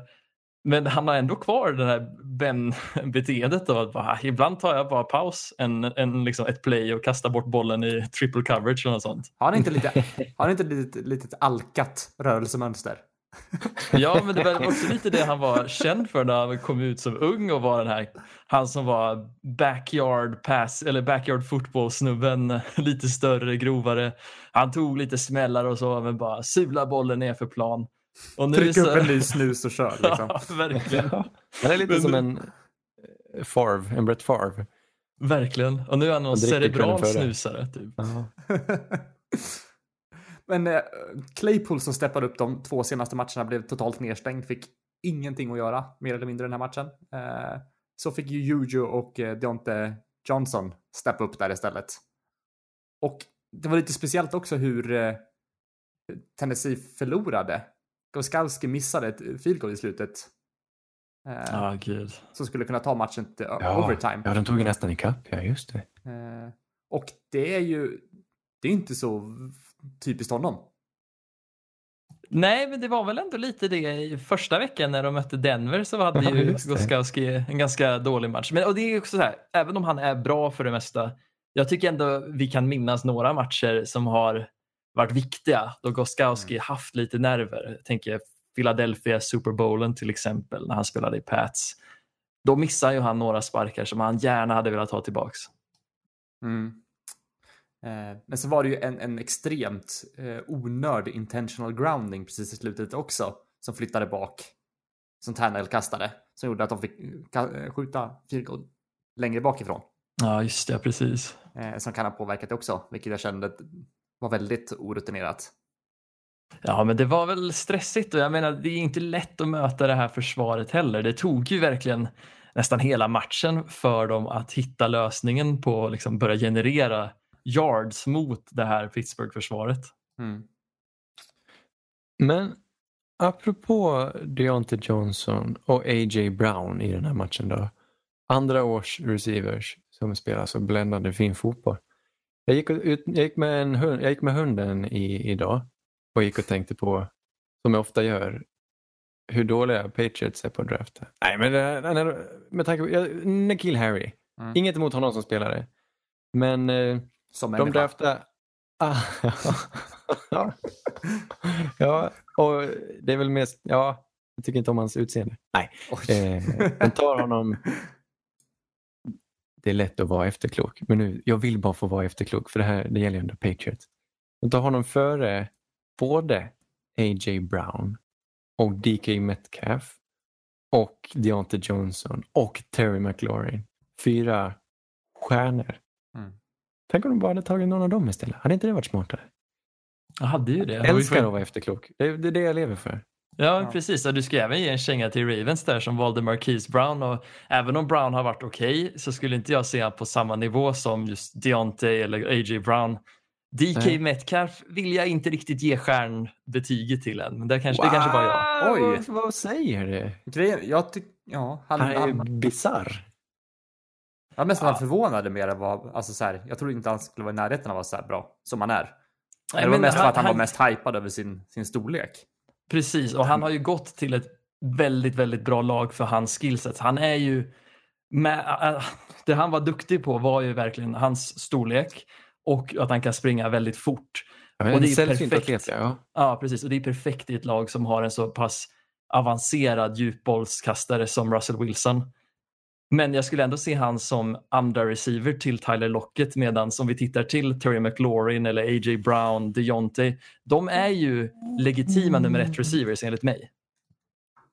Men han har ändå kvar det här Ben-beteendet av att bara, ah, ibland tar jag bara paus, en, en, liksom ett play och kastar bort bollen i triple coverage eller något sånt. Har han inte lite, har han inte lite, litet alkat rörelsemönster? [LAUGHS] Ja, men det var också lite det han var känd för när han kom ut som ung och var den här, han som var backyard pass eller backyard football snubben, [LAUGHS] lite större, grovare. Han tog lite smällar och så, men bara sula bollen ner för plan. Och nu Tryck upp så... en ny snus och kör [LAUGHS] liksom. ja, verkligen. Han är lite Men- som en eh, Favre, en Brett Favre. Verkligen. Och nu är han någon cerebral snusare. Typ. Men eh, Claypool som steppade upp de två senaste matcherna blev totalt nedstängd, fick ingenting att göra mer eller mindre den här matchen. Eh, så fick ju Juju och eh, Deontay Johnson steppa upp där istället. Och det var lite speciellt också hur eh, Tennessee förlorade. Goskowski missade ett field goal i slutet. Eh, Ja, gud. Som skulle kunna ta matchen till Ja, overtime. ja, de tog ju nästan ikapp, ja just det. Eh, och det är ju, det är inte så typiskt honom. Nej, men det var väl ändå lite det i första veckan när de mötte Denver så hade Ja, ju. Goskowski en ganska dålig match. Men och det är också så här, även om han är bra för det mesta, jag tycker ändå vi kan minnas några matcher som har varit viktiga då Goskowski haft lite nerver. Jag tänker Philadelphia Super Bowlen till exempel när han spelade i Pats. Då missar ju han några sparkar som han gärna hade velat ha tillbaks. Mm. Eh, men så var det ju en, en extremt eh, onördig intentional grounding precis i slutet också som flyttade bak. Som Ternell kastade. Som gjorde att de fick ka- eh, skjuta goal längre bakifrån. Ja, just det, precis. Eh, som kan ha påverkat det också, vilket jag kände var väldigt orutinerat. Ja, men det var väl stressigt och jag menar, det är inte lätt att möta det här försvaret heller. Det tog ju verkligen nästan hela matchen för dem att hitta lösningen på att liksom börja generera yards mot det här Pittsburgh-försvaret. Mm. Men apropå Deontay Johnson och A.J. Brown i den här matchen då. Andra års receivers som spelar så bländande fin fotboll. Jag gick, ut, jag gick, med, en hund, jag gick med hunden i, idag och gick och tänkte på, som jag ofta gör, hur dåliga Patriots är på att drafta. Nej, men med tanke på, jag- Nikhil Harry. Mm. Inget emot honom som spelare. Men eh, Som de människa. draftar... Ah, [LAUGHS] ja. ja, och det är väl mest... Ja, jag tycker inte om hans utseende. Nej, eh, de tar honom... Det är lätt att vara efterklok, men nu, jag vill bara få vara efterklok för det här det gäller ju ändå Patriots. De tar honom före både A.J. Brown och DK Metcalf och Deontay Johnson och Terry McLaurin. Fyra stjärnor. Tänk om de bara hade tagit någon av dem istället. Hade inte det varit smartare? Jag hade ju det. Jag älskar att vara efterklok. Det är det, är det jag lever för. Ja, Ja. precis. Du ska även ge en känga till Ravens där som valde Marquise Brown. Och även om Brown har varit okej så skulle inte jag se honom på samma nivå som just Deontay eller A.J. Brown. DK Nej. Metcalf vill jag inte riktigt ge stjärnbetyget till än. Men det kanske, det kanske bara jag. Oj. Vad, vad säger du? Grejen, jag tycker, ja, han, Han är han, bisarr. Jag mest ja. förvånade mer än vad, alltså så här, jag trodde inte han skulle vara i närheten av att vara så här bra som han är. Nej, Men det var men mest för han- att han, han- var mest hypad över sin, sin storlek. Precis, och han har ju gått till ett väldigt, väldigt bra lag för hans skillset. Han är ju, med, äh, det han var duktig på var ju verkligen hans storlek och att han kan springa väldigt fort. Ja, Och det är perfekt. atlet, ja. Ja, precis. Och det är perfekt i ett lag som har en så pass avancerad djupbollskastare som Russell Wilson. Men jag skulle ändå se han som andra receiver till Tyler Lockett medan om vi tittar till Terry McLaurin eller A.J. Brown, Deontay, de är ju legitima nummer ett receivers enligt mig.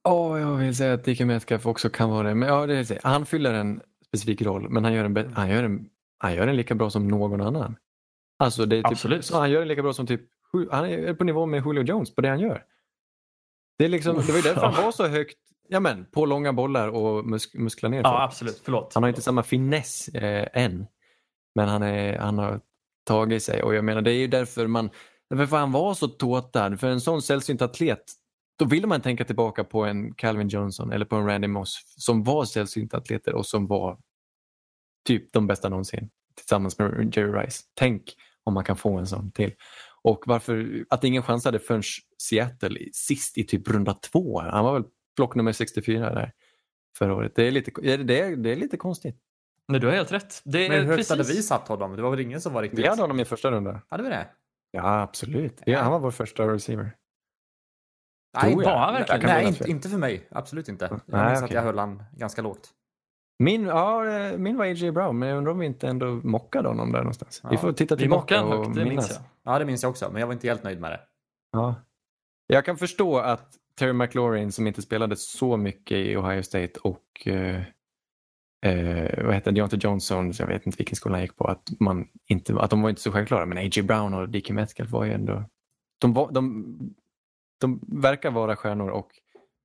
Åh, jag vill säga att DK Metcalf också kan vara det. Men ja, det är, det. han fyller en specifik roll, men han gör en, bä- han gör en, han gör en lika bra som någon annan. Alltså, det är typ, Absolut. Så han gör en lika bra som typ, han är på nivå med Julio Jones på det han gör. Det, är liksom, det var ju därför han [LAUGHS] var så högt, ja men, på långa bollar och musk, muskla ner Ja, folk. absolut. Förlåt. Han har inte samma finess eh, än. Men han, är, han har tagit sig och jag menar det är ju därför man, därför han var så tåtad. För en sån sällsynt atlet, då vill man tänka tillbaka på en Calvin Johnson eller på en Randy Moss som var sällsynta atleter och som var typ de bästa någonsin tillsammans med Jerry Rice. Tänk om man kan få en sån till. Och varför, att ingen chansade förrän Seattle sist i typ runda två. Han var väl block nummer 64 där förra året. Det är lite, det är, det är lite konstigt. Men du har helt rätt. Det Men är hur högt hade vi satt honom? Det var väl ingen som var riktigt... Vi hade honom i första rundan. Hade vi det? Ja, absolut. Ja, han var vår första receiver. Nej. Var han verkligen? Nej, inte, inte för mig. Absolut inte. Jag Nej, minns att okej. jag höll han ganska lågt. Min, ja, min var A.J. Brown, men jag undrar om vi inte ändå mockade honom där någonstans. Ja. Vi får titta Vi tillbaka mockade och högt, det minns minnas. jag. Ja, det minns jag också, men jag var inte helt nöjd med det. Ja. Jag kan förstå att Terry McLaurin som inte spelade så mycket i Ohio State och eh, eh, vad heter Deontay Johnson, jag vet inte vilken skola han gick på, att, man inte, att de var inte så självklara. Men A.J. Brown och DK Metcalf var ju ändå... De, var, de, de verkar vara stjärnor och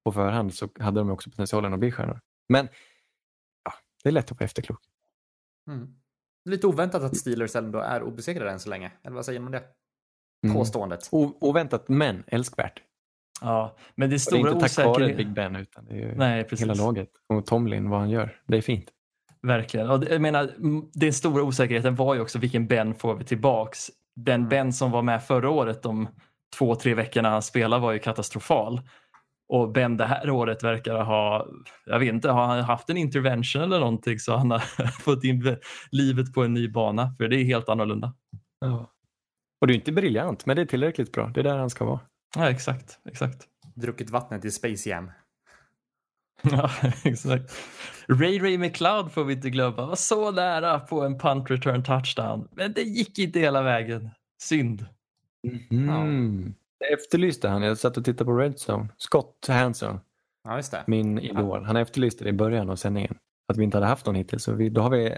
på förhand så hade de också potentialen att bli stjärnor. Men ja, det är lätt att vara efterklok. Mm. Lite oväntat att Steelers ändå är obesegrade än så länge. Eller vad säger man det? Mm. Påståendet. O- oväntat men älskvärt. Ja, men det är Och det är stora inte tack vare. Big Ben utan det är ju Nej, hela laget. Och Tomlin, vad han gör. Det är fint. Verkligen. Och jag menar, den stora osäkerheten var ju också vilken Ben får vi tillbaks. Den Mm. Ben som var med förra året de två, tre veckorna han spelade var ju katastrofal. Och Ben det här året verkar ha, jag vet inte, har han haft en intervention eller någonting så han har [LAUGHS] fått in livet på en ny bana. För det är helt annorlunda. Ja. Och det är inte briljant, men det är tillräckligt bra. Det är där han ska vara. Ja, exakt. exakt. Druckit vattnet i Space Jam. [LAUGHS] Ja, exakt. Ray Ray McLeod får vi inte glömma. Var så nära på en punt return touchdown. Men det gick inte hela vägen. Synd. Mm. Jag efterlyste han. Jag satt och tittade på Red Zone. Scott Hanson, Ja, just det. min idol. Han efterlyste det i början av sändningen. Att vi inte hade haft någon hittills. Så vi, då har vi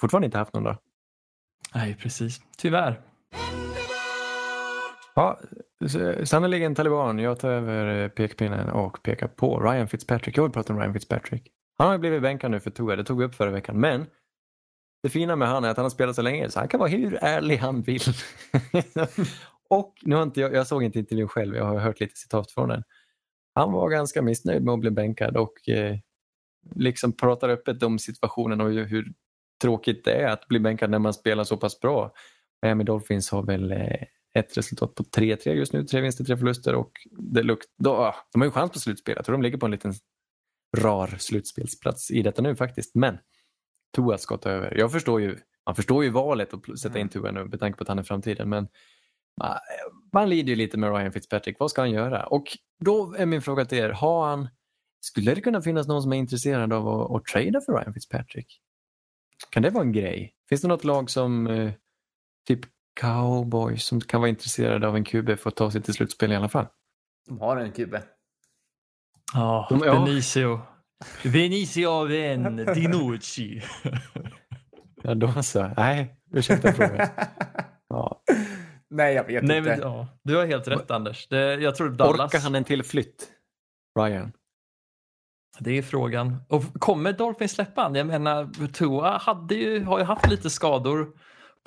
fortfarande inte haft någon då. Nej, precis. Tyvärr. Ja, sannerligen taliban. Jag tar över eh, pekpinnen och pekar på Ryan Fitzpatrick. Jag vill prata om Ryan Fitzpatrick. Han har ju blivit bänkad nu för Tua. Det tog vi upp förra veckan. Men det fina med han är att han har spelat så länge så han kan vara hur ärlig han vill. [LAUGHS] och nu har inte jag, jag såg inte intervjun själv. Jag har hört lite citat från den. Han var ganska missnöjd med att bli bänkad och eh, liksom pratar öppet om situationen och hur, hur tråkigt det är att bli bänkad när man spelar så pass bra. Miami Dolphins har väl eh, ett resultat på 3-3 just nu, tre vinster, tre förluster och det lukt, då, ah, de har ju chans på slutspel. Jag tror de ligger på en liten rar slutspelsplats i detta nu faktiskt. Men Tua ska ta över. Jag förstår ju, man förstår ju valet att sätta in Tua nu med tanke på att han är framtiden. Men ah, man lider ju lite med Ryan Fitzpatrick. Vad ska han göra? Och då är min fråga till er, har han, skulle det kunna finnas någon som är intresserad av att, att trada för Ryan Fitzpatrick? Kan det vara en grej? Finns det något lag som eh, typ Cowboys som kan vara intresserade av en QB för att ta sig till slutspel i alla fall? De har en QB. Ja, De- ja. Benicio. Benicio Ven [LAUGHS] Dinucci. Ja, då så. Nej, ursäkta frågan. [LAUGHS] Ja. Nej, jag vet Nej, inte. men, ja, du har helt rätt Anders. Det, jag tror Dallas. Orkar han en till flytt? Ryan? Det är frågan. Och kommer Dolphins släppa han? Jag menar, Tua hade ju, har ju haft lite skador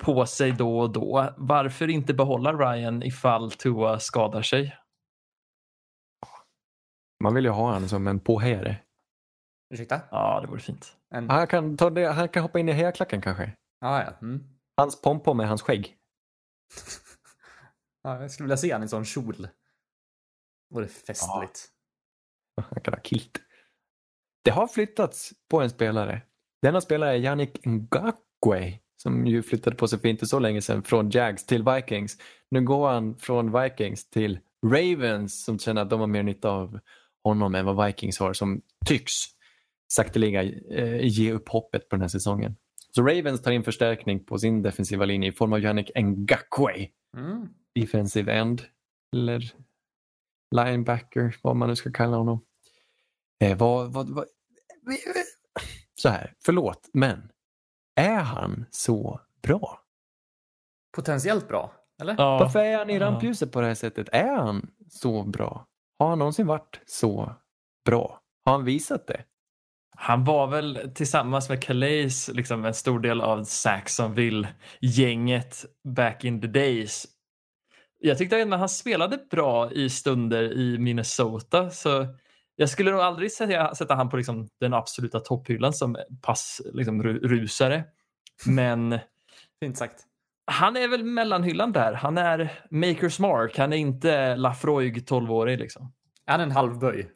på sig då och då. Varför inte behålla Ryan ifall Tua skadar sig? Man vill ju ha honom som en påhejare. Ursäkta? Ja, det vore fint. En... Han kan, ta det, han kan hoppa in i hejaklacken kanske. Ah, ja. Mm. Hans pompom med hans skägg. [LAUGHS] ja. Jag skulle vilja se han i en sån kjol. Vore festligt. Han kan ha kilt. Det har flyttats på en spelare. Denna spelare är Yannick Ngakwe som ju flyttade på sig för inte så länge sedan från Jags till Vikings. Nu går han från Vikings till Ravens som känner att de har mer nytta av honom än vad Vikings har som tycks sakteliga eh, ge upp hoppet på den här säsongen. Så Ravens tar in förstärkning på sin defensiva linje i form av Yannick Ngakwe, Mm. defensive end eller linebacker, vad man nu ska kalla honom. Eh, vad, vad, vad, så här, förlåt, men är han så bra? Potentiellt bra, eller? Ja. Varför är han i rampljuset på det här sättet? Är han så bra? Har han någonsin varit så bra? Har han visat det? Han var väl tillsammans med Calais liksom en stor del av Saxonville-gänget back in the days. Jag tyckte att han spelade bra i stunder i Minnesota så jag skulle nog aldrig sätta, sätta han på liksom den absoluta topphyllan som pass liksom, ru- rusare. Men [LAUGHS] Fint sagt. han är väl mellanhyllan där. Han är Makers Mark. Han är inte Lafroig 12-årig. Liksom. Är han en halvböj?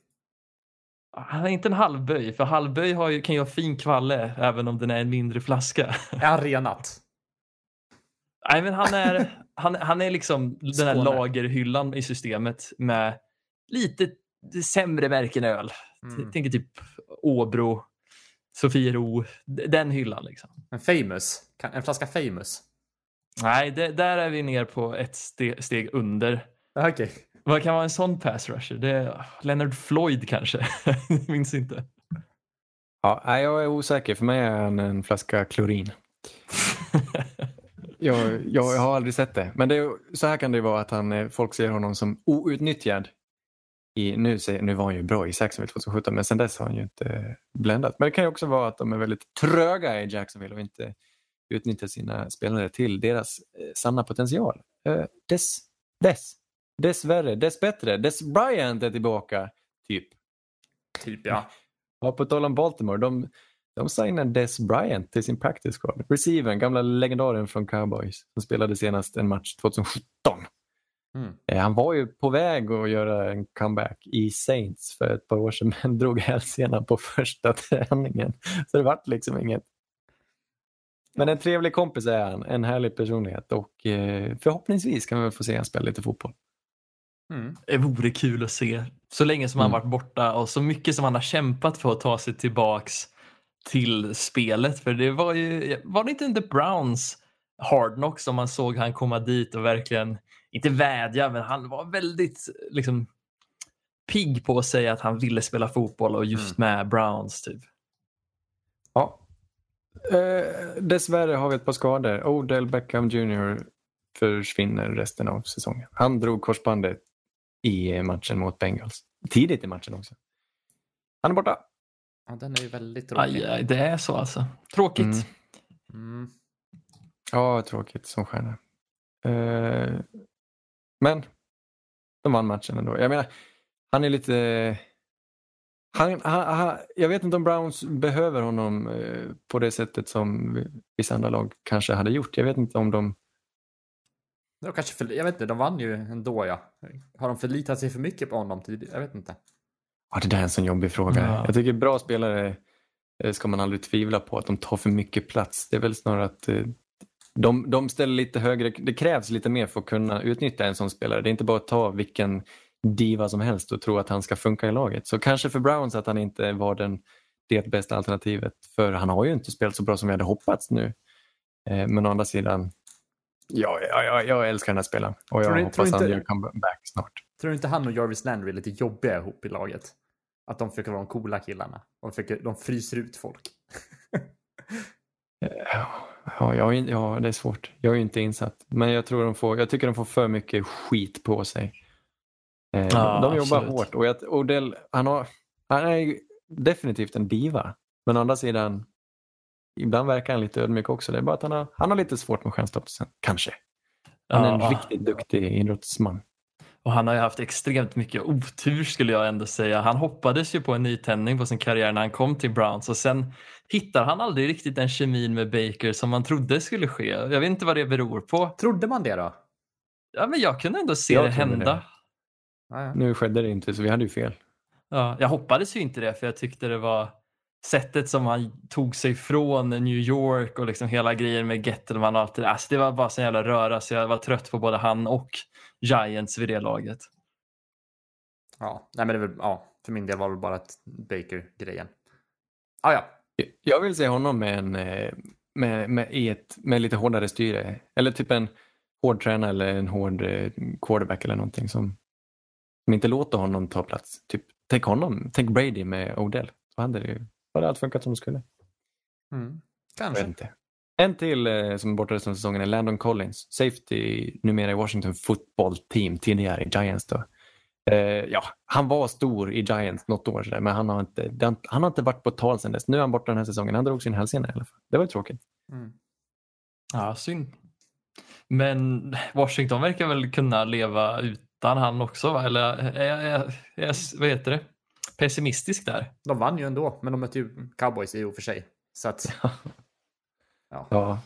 Han är inte en halvböj, för halvböj har ju, kan ju ha fin kvalle även om den är en mindre flaska. Är han renat? Nej, men han är, [LAUGHS] han, han är liksom den här lagerhyllan i systemet med lite sämre märken öl. Mm. Jag tänker typ Åbro, Sofiero, den hyllan. Liksom. En famous? En flaska famous? Nej, det, där är vi ner på ett ste, steg under. Ja, Okej. Vad kan vara en sån pass rusher? Det är Leonard Floyd kanske? Jag [LAUGHS] minns inte. Ja, jag är osäker. För mig är han en flaska klorin. [LAUGHS] Jag, jag har aldrig sett det. Men det är, så här kan det ju vara att han, folk ser honom som outnyttjad. I, nu, säger- nu var han ju bra i Jacksonville 2017 men sen dess har han ju inte eh, bländat. Men det kan ju också vara att de är väldigt tröga i Jacksonville och inte utnyttjar sina spelare till deras eh, sanna potential. Eh, dess, dess, dessvärre, dess bättre, dess Bryant är tillbaka. Typ. Typ ja. Ja, på tal om Baltimore, de, de signade Des Bryant till sin practice squad. Receivern, gamla legendaren från Cowboys, som spelade senast en match 2017. Mm. Eh, Han var ju på väg att göra en comeback i Saints för ett par år sedan, [LAUGHS] men drog hälsenan på första [LAUGHS] träningen. Så det vart liksom inget. Men en trevlig kompis är han, en härlig personlighet och eh, förhoppningsvis kan vi väl få se han spela lite fotboll. Mm. Det vore kul att se. Så länge som han Mm. varit borta och så mycket som han har kämpat för att ta sig tillbaks till spelet. För det var ju, var det inte under Browns Hard Knock som man såg han komma dit och verkligen, inte vädja, men han var väldigt liksom pigg på att säga att han ville spela fotboll och just med Browns typ. Ja. Eh, dessvärre har vi ett par skador. Odell Beckham Jr försvinner resten av säsongen. Han drog korsbandet i matchen mot Bengals. Tidigt i matchen också. Han är borta. ja. Den är ju väldigt tråkig. Aj, aj, det är så alltså. Tråkigt. Mm. Mm. Ja, tråkigt som stjärna. Eh, men de vann matchen ändå. Jag menar, han är lite... Han, han, han, jag vet inte om Browns behöver honom eh, på det sättet som vissa andra lag kanske hade gjort. Jag vet inte om de... De kanske för, jag vet inte, de vann ju ändå ja. Har de förlitat sig för mycket på honom tidigare? Jag vet inte. Ja, det där är en sån jobbig fråga. Ja. Jag tycker bra spelare eh, ska man aldrig tvivla på att de tar för mycket plats. Det är väl snarare att eh, de, de ställer lite högre, det krävs lite mer för att kunna utnyttja en sån spelare. Det är inte bara att ta vilken diva som helst och tro att han ska funka i laget. Så kanske för Browns att han inte var den, det bästa alternativet. För han har ju inte spelat så bra som vi hade hoppats nu. Eh, Men å andra sidan, ja, ja, ja, jag älskar den här spelaren och jag Tror hoppas tror han inte- gör comeback snart. Tror du inte han och Jarvis Landry är lite jobbiga ihop i laget? Att de försöker vara de coola killarna. De, försöker, de fryser ut folk. [LAUGHS] Ja, jag, ja, det är svårt. Jag är ju inte insatt. Men jag, tror de får, jag tycker de får för mycket skit på sig. Eh, Ja, de jobbar absolut. hårt och jag, Odell, han, har, han är ju definitivt en diva. Men å andra sidan, ibland verkar han lite ödmjuk också. Det är bara att han har, han har lite svårt med stjärnstatusen, kanske. Han är en Ja, riktigt duktig idrottsman. Och han har ju haft extremt mycket otur skulle jag ändå säga. Han hoppades ju på en nytändning på sin karriär när han kom till Browns och sen hittar han aldrig riktigt den kemin med Baker som man trodde skulle ske. Jag vet inte vad det beror på. Trodde man det då? Ja, men jag kunde ändå se Jag det hända. det. Ja. Nu skedde det inte så vi hade ju fel. Ja, jag hoppades ju inte det för jag tyckte det var sättet som han tog sig från New York och liksom hela grejen med Gettelman och allt det där. Alltså, det var bara så jävla röra så jag var trött på både han och Giants vid det laget. ja. Nej, men det väl, ja, för min del var det väl bara Baker-grejen. Ah, ja, Jag vill se honom med, en, eh, med, med, ett, med lite hårdare styre. Eller typ en hård tränare eller en hård eh, quarterback eller någonting som, som inte låter honom ta plats. Typ, tänk honom, tänk Brady med Odell. Då hade det hade allt funkat som det skulle. mm. Kanske. inte. En till eh, som är borta resten av säsongen är Landon Collins, safety numera i Washington football team, tidigare i Giants. Då. Eh, ja, han var stor i Giants något år sedan, men han har, inte, han har inte varit på tal sedan dess. Nu är han borta den här säsongen. Han drog sin hälsena i alla fall. Det var ju tråkigt. Mm. Ja, synd. Men Washington verkar väl kunna leva utan han också va? Eller är är jag, är jag vad heter det? pessimistisk där? De vann ju ändå, men de mötte ju cowboys i och för sig. Så att, [LAUGHS] ja. Ja.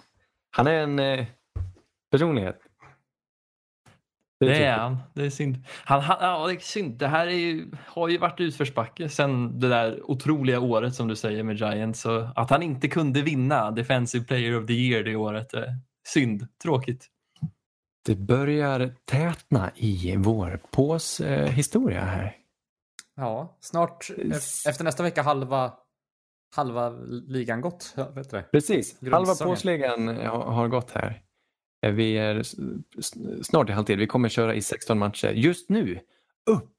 Han är en eh, personlighet. Det är tråkigt. han. Det är synd. Han, han, ja, det är synd. Det här är ju, har ju varit utförsbacke sen det där otroliga året som du säger med Giants. Så att han inte kunde vinna Defensive Player of the Year det året. är Synd. Tråkigt. Det börjar tätna i vår påshistoria eh, historia här. ja, snart efter nästa vecka halva, halva ligan gått. Ja, Vet du det? Precis, halva påsligan har, har gått här. Eh, Vi är snart i halvtid. Vi kommer köra i 16 matcher. Just nu, upp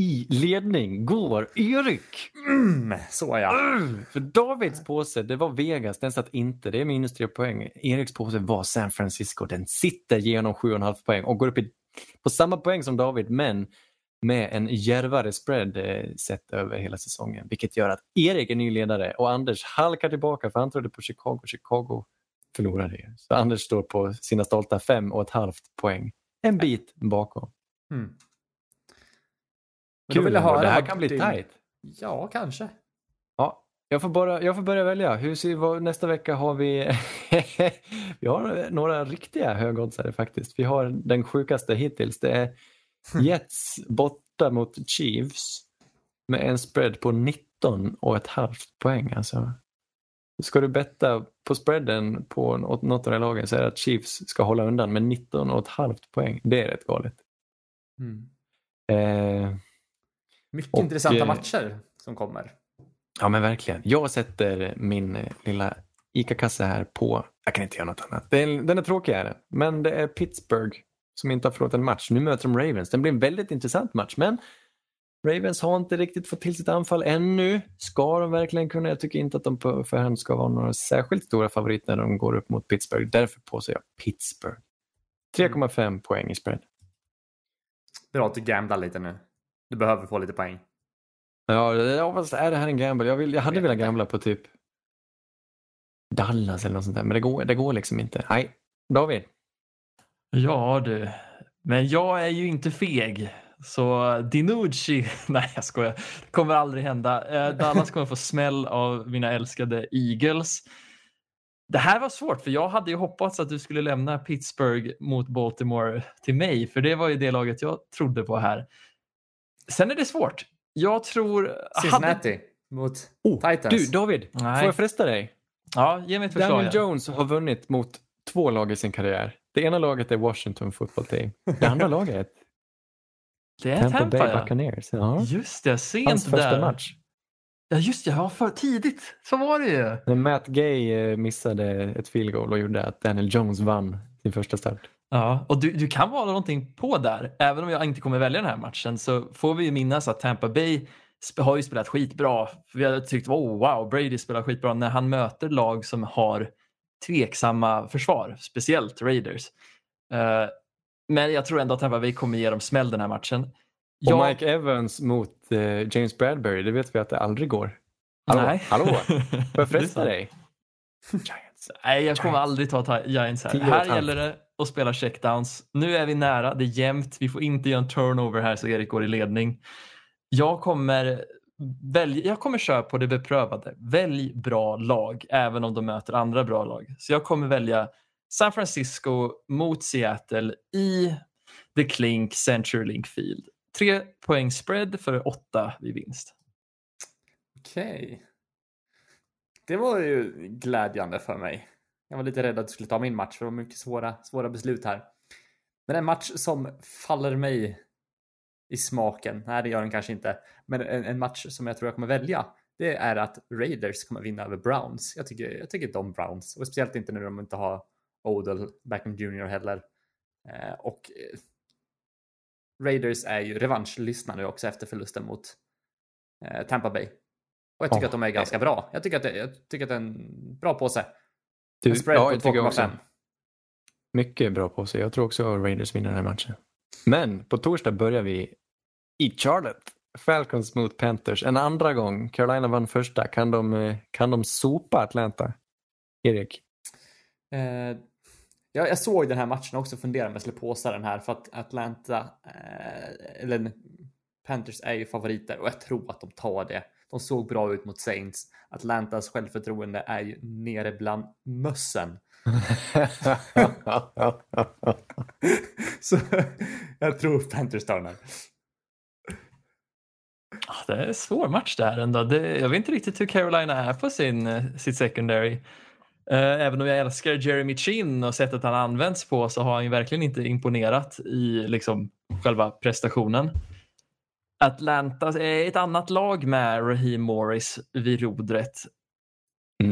i ledning går Erik. Mm, så ja. För Davids påse, det var Vegas, den satt inte. Det är minus tre poäng. Eriks påse var San Francisco. Den sitter genom 7,5 poäng och går upp i, på samma poäng som David, men med en djärvare spread eh, sett över hela säsongen. Vilket gör att Erik är ny ledare och Anders halkar tillbaka för han trodde på Chicago. Chicago förlorade ju. Så Anders står på sina stolta fem och ett halvt poäng. En bit bakom. Mm. Kul vill jag höra det här kan bli din- tajt. Ja, kanske. Ja, jag får, bara, jag får börja välja. Hur ser, vad, nästa vecka har vi... [LAUGHS] vi har några riktiga högoddsare faktiskt. Vi har den sjukaste hittills. Det är [LAUGHS] Jets borta mot Chiefs med en spread på 19 och ett halvt poäng. Alltså. Ska du betta på spreaden på något av de lagen så är det att Chiefs ska hålla undan med 19 och ett halvt poäng. Det är rätt galet. Mm. Eh, Mycket Och, intressanta eh, matcher som kommer. Ja men verkligen. Jag sätter min eh, lilla ICA-kasse här på, jag kan inte göra något annat. Den, den är tråkig är den. men det är Pittsburgh som inte har förlorat en match. Nu möter de Ravens. Den blir en väldigt intressant match men Ravens har inte riktigt fått till sitt anfall ännu. Ska de verkligen kunna? Jag tycker inte att de på förhand ska vara några särskilt stora favoriter när de går upp mot Pittsburgh. Därför påstår jag Pittsburgh. 3,5 poäng i spread. Bra att du gamblar lite nu. Du behöver få lite poäng. Ja, fast är det här en gamble? Jag, vill, jag hade vet velat gambla på typ Dallas eller något sånt där, men det går, det går liksom inte. Nej, David. Ja du, men jag är ju inte feg. Så Dinucci, [LAUGHS] nej jag skojar, det kommer aldrig hända. Eh, Dallas kommer få smäll av mina älskade Eagles. Det här var svårt för jag hade ju hoppats att du skulle lämna Pittsburgh mot Baltimore till mig för det var ju det laget jag trodde på här. Sen är det svårt. Jag tror... Hade... Cincinnati mot Titans. Oh, Du, David, Nej. får jag fresta dig? Ja, ge mig ett förslag. Daniel. Jones har vunnit mot två lag i sin karriär. Det ena laget är Washington football team. Det andra [LAUGHS] laget Det är Tampa, Tampa, Bay ja. Buccaneers. Ja. Just det, sent Hans första där. match. Ja, just det, ja, för tidigt. Så var det ju. När Matt Gay eh, missade ett field goal och gjorde att Daniel Jones vann sin första start. Ja, och du, du kan vara någonting på där. Även om jag inte kommer välja den här matchen så får vi ju minnas att Tampa Bay har ju spelat skitbra. Vi har tyckt oh, wow, Brady spelar skitbra när han möter lag som har tveksamma försvar, speciellt Raiders. Eh, men jag tror ändå att Tampa Bay kommer ge dem smäll den här matchen. Ja. Och Mike Evans mot eh, James Bradbury, det vet vi att det aldrig går. Hallå, Nej. hallå, [LAUGHS] får jag fresta dig? Giants. Nej, jag kommer Giants. aldrig ta Giants här. Här gäller det att spela checkdowns. Nu är vi nära, det är jämnt. Vi får inte göra en turnover här så Erik går i ledning. Jag kommer, välja, jag kommer köra på det beprövade. Välj bra lag, även om de möter andra bra lag. Så jag kommer välja San Francisco mot Seattle i The Clink CenturyLink Field. Tre poäng spread för åtta vid vinst. Okej. Det var ju glädjande för mig. Jag var lite rädd att du skulle ta min match för det var mycket svåra, svåra beslut här. Men en match som faller mig i smaken, nej det gör den kanske inte, men en, en match som jag tror jag kommer välja, det är att Raiders kommer vinna över Browns. Jag tycker, jag tycker de Browns, och speciellt inte när de inte har Odell Beckham Jr heller. Eh, och eh, Raiders är ju revanschlyssnare nu också efter förlusten mot eh, Tampa Bay. Och jag tycker Ja. att de är ganska bra. Jag tycker att det, jag tycker att det är en bra påse. Du, En spread ja, på jag tycker 2,5. också. Mycket bra på sig. Jag tror också att Raiders vinner den här matchen. Men på torsdag börjar vi i Charlotte. Falcons mot Panthers. En andra gång. Carolina vann första. Kan de, kan de sopa Atlanta? Erik? Eh, jag, jag såg den här matchen också och funderade om jag skulle påsa den här för att Atlanta, eh, eller Panthers är ju favoriter och jag tror att de tar det. De såg bra ut mot Saints. Atlantas självförtroende är ju nere bland mössen. [LAUGHS] Så jag tror Panthers tar den här. Ah, Det är en svår match det här ändå. Det, jag vet inte riktigt hur Carolina är på sin, eh, sitt secondary. Eh, Även om jag älskar Jeremy Chin och sättet han används på så har han ju verkligen inte imponerat i liksom själva prestationen. Atlanta är ett annat lag med Raheem Morris vid rodret.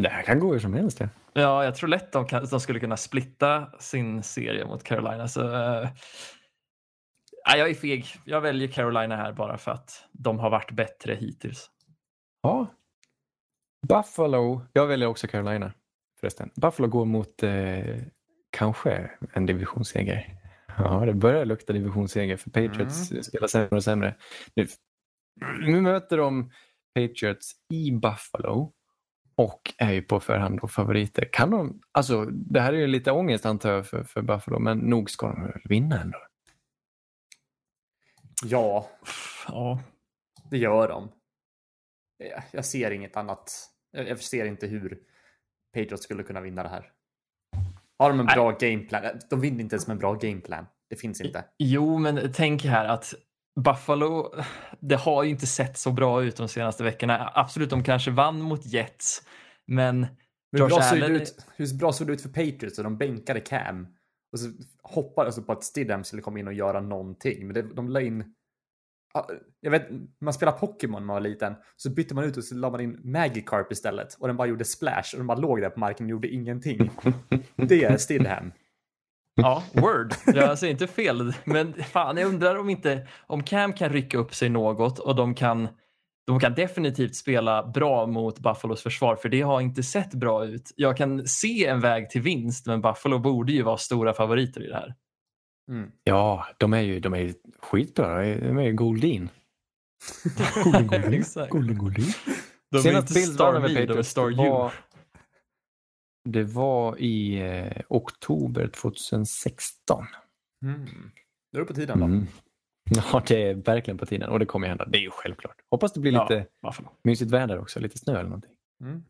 det här kan gå hur som helst. Ja. Ja, jag tror lätt de, kan, de skulle kunna splitta sin serie mot Carolina. Så, eh, ja, jag är feg. Jag väljer Carolina här bara för att de har varit bättre hittills. ja. Buffalo. Jag väljer också Carolina förresten. Buffalo går mot eh, kanske en divisionsseger. Ja, det börjar lukta divisionsseger för Patriots spelar sämre och sämre. Nu, nu möter de Patriots i Buffalo och är ju på förhand då favoriter. Kan de, alltså det här är ju lite ångest antar jag för, för Buffalo, men nog ska de väl vinna ändå. Ja, Ja, det gör de. Jag- ser inget annat. Jag jag ser inte hur Patriots skulle kunna vinna det här. Har de en Nej. bra gameplan? De vinner inte ens med en bra gameplan. Det finns inte. Jo, men tänk här att Buffalo, det har ju inte sett så bra ut de senaste veckorna. Absolut, de kanske vann mot Jets, men Men hur, bra såg Allen- ut, hur bra såg det ut för Patriots? De bänkade Cam. Och så hoppades de på att Stidham skulle komma in och göra någonting. Men det, de la in... Ja, Jag vet, man spelar Pokémon när man var liten. Så bytte man ut och så la man in Magikarp istället. Och den bara gjorde splash. Och den bara låg där på marken och gjorde ingenting. [LAUGHS] Det är Stidham. ja, word. Jag säger inte fel, men fan, jag undrar om inte om Cam kan rycka upp sig något och de kan de kan definitivt spela bra mot Buffalos försvar för det har inte sett bra ut. Jag kan se en väg till vinst men Buffalo borde ju vara stora favoriter i det här. Mm. Ja, de är ju, de är ju skitbra. De är ju Goldin. Exakt. Goldin, Goldin. De är Senast inte Bills Star vann över Me, de är Patriots, You. var, det var i eh, oktober 2016. Mm. Nu är det på tiden då. Mm. Ja, det är verkligen på tiden och det kommer hända. Det är ju självklart. Hoppas det blir Ja. lite Buffalo. mysigt väder också, lite snö eller någonting. Mm.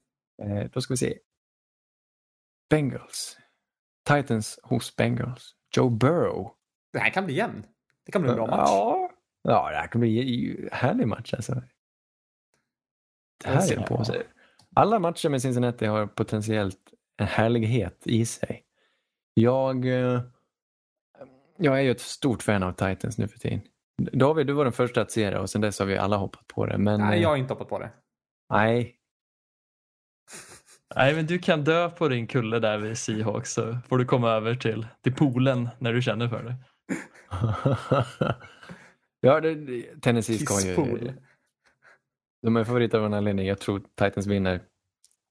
Eh, då ska vi se. Bengals. Titans hos Bengals. Joe Burrow. Det här kan bli jämn. Det kan bli en bra match. Ja, ja det här kan bli en härlig match alltså. Det här är en påse. Alla matcher med Cincinnati har potentiellt en härlighet i sig. Jag, eh, jag är ju ett stort fan av Titans nu för tiden. David, du var den första att se det och sen dess har vi alla hoppat på det. Men Nej, eh, jag har inte hoppat på det. nej, Nej, men du kan dö på din kulle där vid Seahawks så får du komma över till, till poolen när du känner för det. [LAUGHS] ja, det, Tennessee ska ju... De är favoriter av en anledning. Jag tror Titans vinner.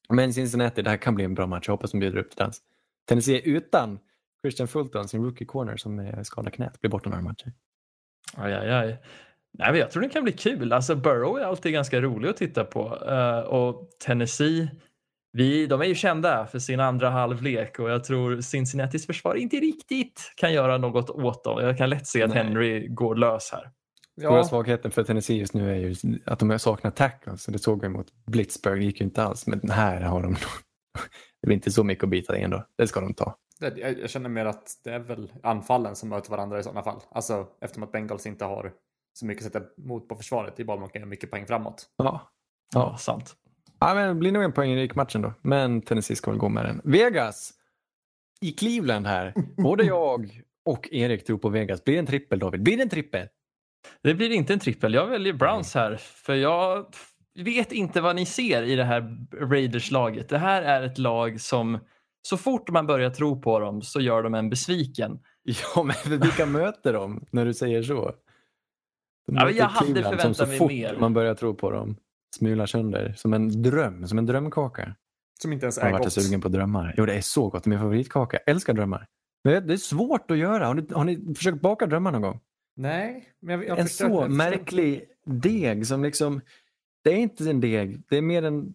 Men Cincinnati, det här kan bli en bra match. Jag hoppas de bjuder upp till dans. Tennessee utan Christian Fulton, sin rookie corner som är skadad knät, blir borta några matcher. Aj, aj, aj. Nej, men jag tror det kan bli kul. Alltså Burrow är alltid ganska rolig att titta på. Eh, och Tennessee, vi, de är ju kända för sin andra halvlek och jag tror Cincinnatis försvar inte riktigt kan göra något åt dem. Jag kan lätt se att Nej. Henry går lös här. Stora Ja, svagheten för Tennessee just nu är ju att de saknar tackles. Så det såg vi mot Blitzburg, det gick ju inte alls. Men här har de [LAUGHS] det blir inte så mycket att bita i ändå. Det ska de ta. jag, känner mer att det är väl anfallen som möter varandra i sådana fall. Alltså eftersom att Bengals inte har så mycket att sätta emot på försvaret. Det är bara man kan göra mycket poäng framåt. Ja, Ja. sant. Ja men det blir nog en poängrik matchen då. Men Tennessee ska väl gå med den. Vegas i Cleveland här. Både jag och Erik tror på Vegas. Blir det en trippel David? Blir det en trippel? Det blir inte en trippel. Jag väljer Browns här för jag vet inte vad ni ser i det här Raiders-laget. Det här är ett lag som så fort man börjar tro på dem så gör de en besviken. Ja, men vilka [LAUGHS] möter de när du säger så? De möter jag hade Cleveland som förväntat så mig fort mer. man börjar tro på dem smular sönder. Som en dröm, som en drömkaka. Som inte ens Jag har är varit gott. sugen på drömmar. Jo, det är så gott. Är min favoritkaka. Jag älskar drömmar. Men det är svårt att göra. Har ni, har ni försökt baka drömmar någon gång? Nej, men jag, jag en så jag märklig deg som liksom... Det är inte en deg. Det är mer en...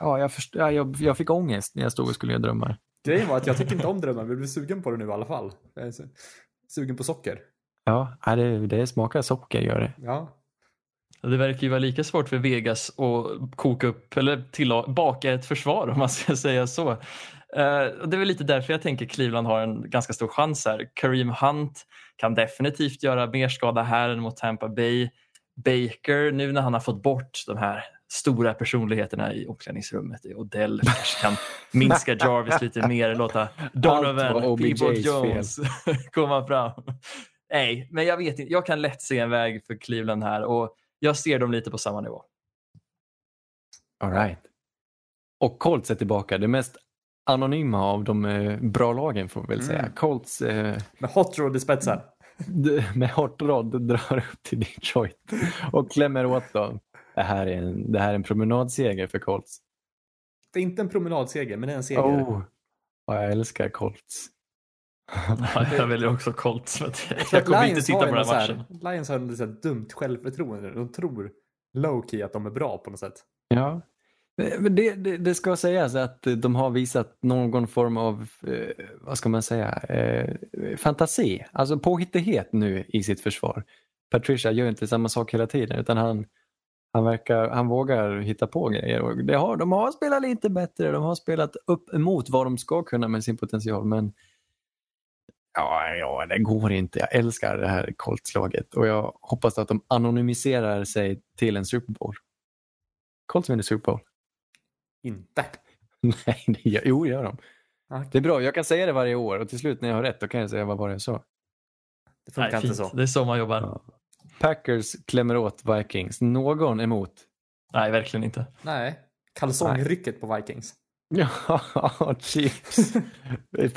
Ja, jag, först, ja, jag, jag fick ångest när jag stod och skulle göra drömmar. Grejen var att jag tycker inte om drömmar, men jag blir sugen på det nu i alla fall. Är sugen på socker. Ja, ja, det, det smakar socker gör det. Ja. Det verkar ju vara lika svårt för Vegas att koka upp eller tilla- baka ett försvar [LAUGHS] om man ska säga så. Och det är väl lite därför jag tänker Cleveland har en ganska stor chans här. Kareem Hunt kan definitivt göra mer skada här än mot Tampa Bay. Baker, nu när han har fått bort de här stora personligheterna i omklädningsrummet Odell [LAUGHS] kanske kan minska Jarvis lite mer, låta Donovan, Peabody Jones [LAUGHS] komma fram. Nej, men jag vet inte. Jag kan lätt se en väg för Cleveland här och jag ser dem lite på samma nivå. All right. Och Colts är tillbaka. Det mest anonyma av de eh, bra lagen får vi väl säga. Mm. Colts eh, Med hot rod i spetsen. med hårt rad drar upp till Detroit och klämmer åt dem. Det här är en, det här är en promenadseger för Colts. Det är inte en promenadseger, men det är en seger. Oh, jag älskar Colts. Ja, [LAUGHS] jag väljer också Colts. För att Jag kommer inte Lions titta har på den här matchen. Lions har så här dumt självförtroende. De tror low key att de är bra på något sätt. Ja. Men det, det, det ska sägas att de har visat någon form av, eh, vad ska man säga, eh, fantasi. Alltså påhittighet nu i sitt försvar. Patricia gör inte samma sak hela tiden utan han, han, verkar, han vågar hitta på grejer. Och det har, de har spelat lite bättre, de har spelat upp emot vad de ska kunna med sin potential. Men ja, ja det går inte. Jag älskar det här Colts-laget och jag hoppas att de anonymiserar sig till en Super Bowl. Colts vinner Super Bowl. Inte. [LAUGHS] Nej, det gör, jo, gör de. Okej. Det är bra, jag kan säga det varje år och till slut när jag har rätt då kan jag säga vad var det jag sa. Det funkar Nej, inte fint. så. Det är så man jobbar. Ja. Packers klämmer åt Vikings. Någon emot? Nej, verkligen inte. Nej. Kalsongrycket på Vikings. [LAUGHS] Ja, Chiefs.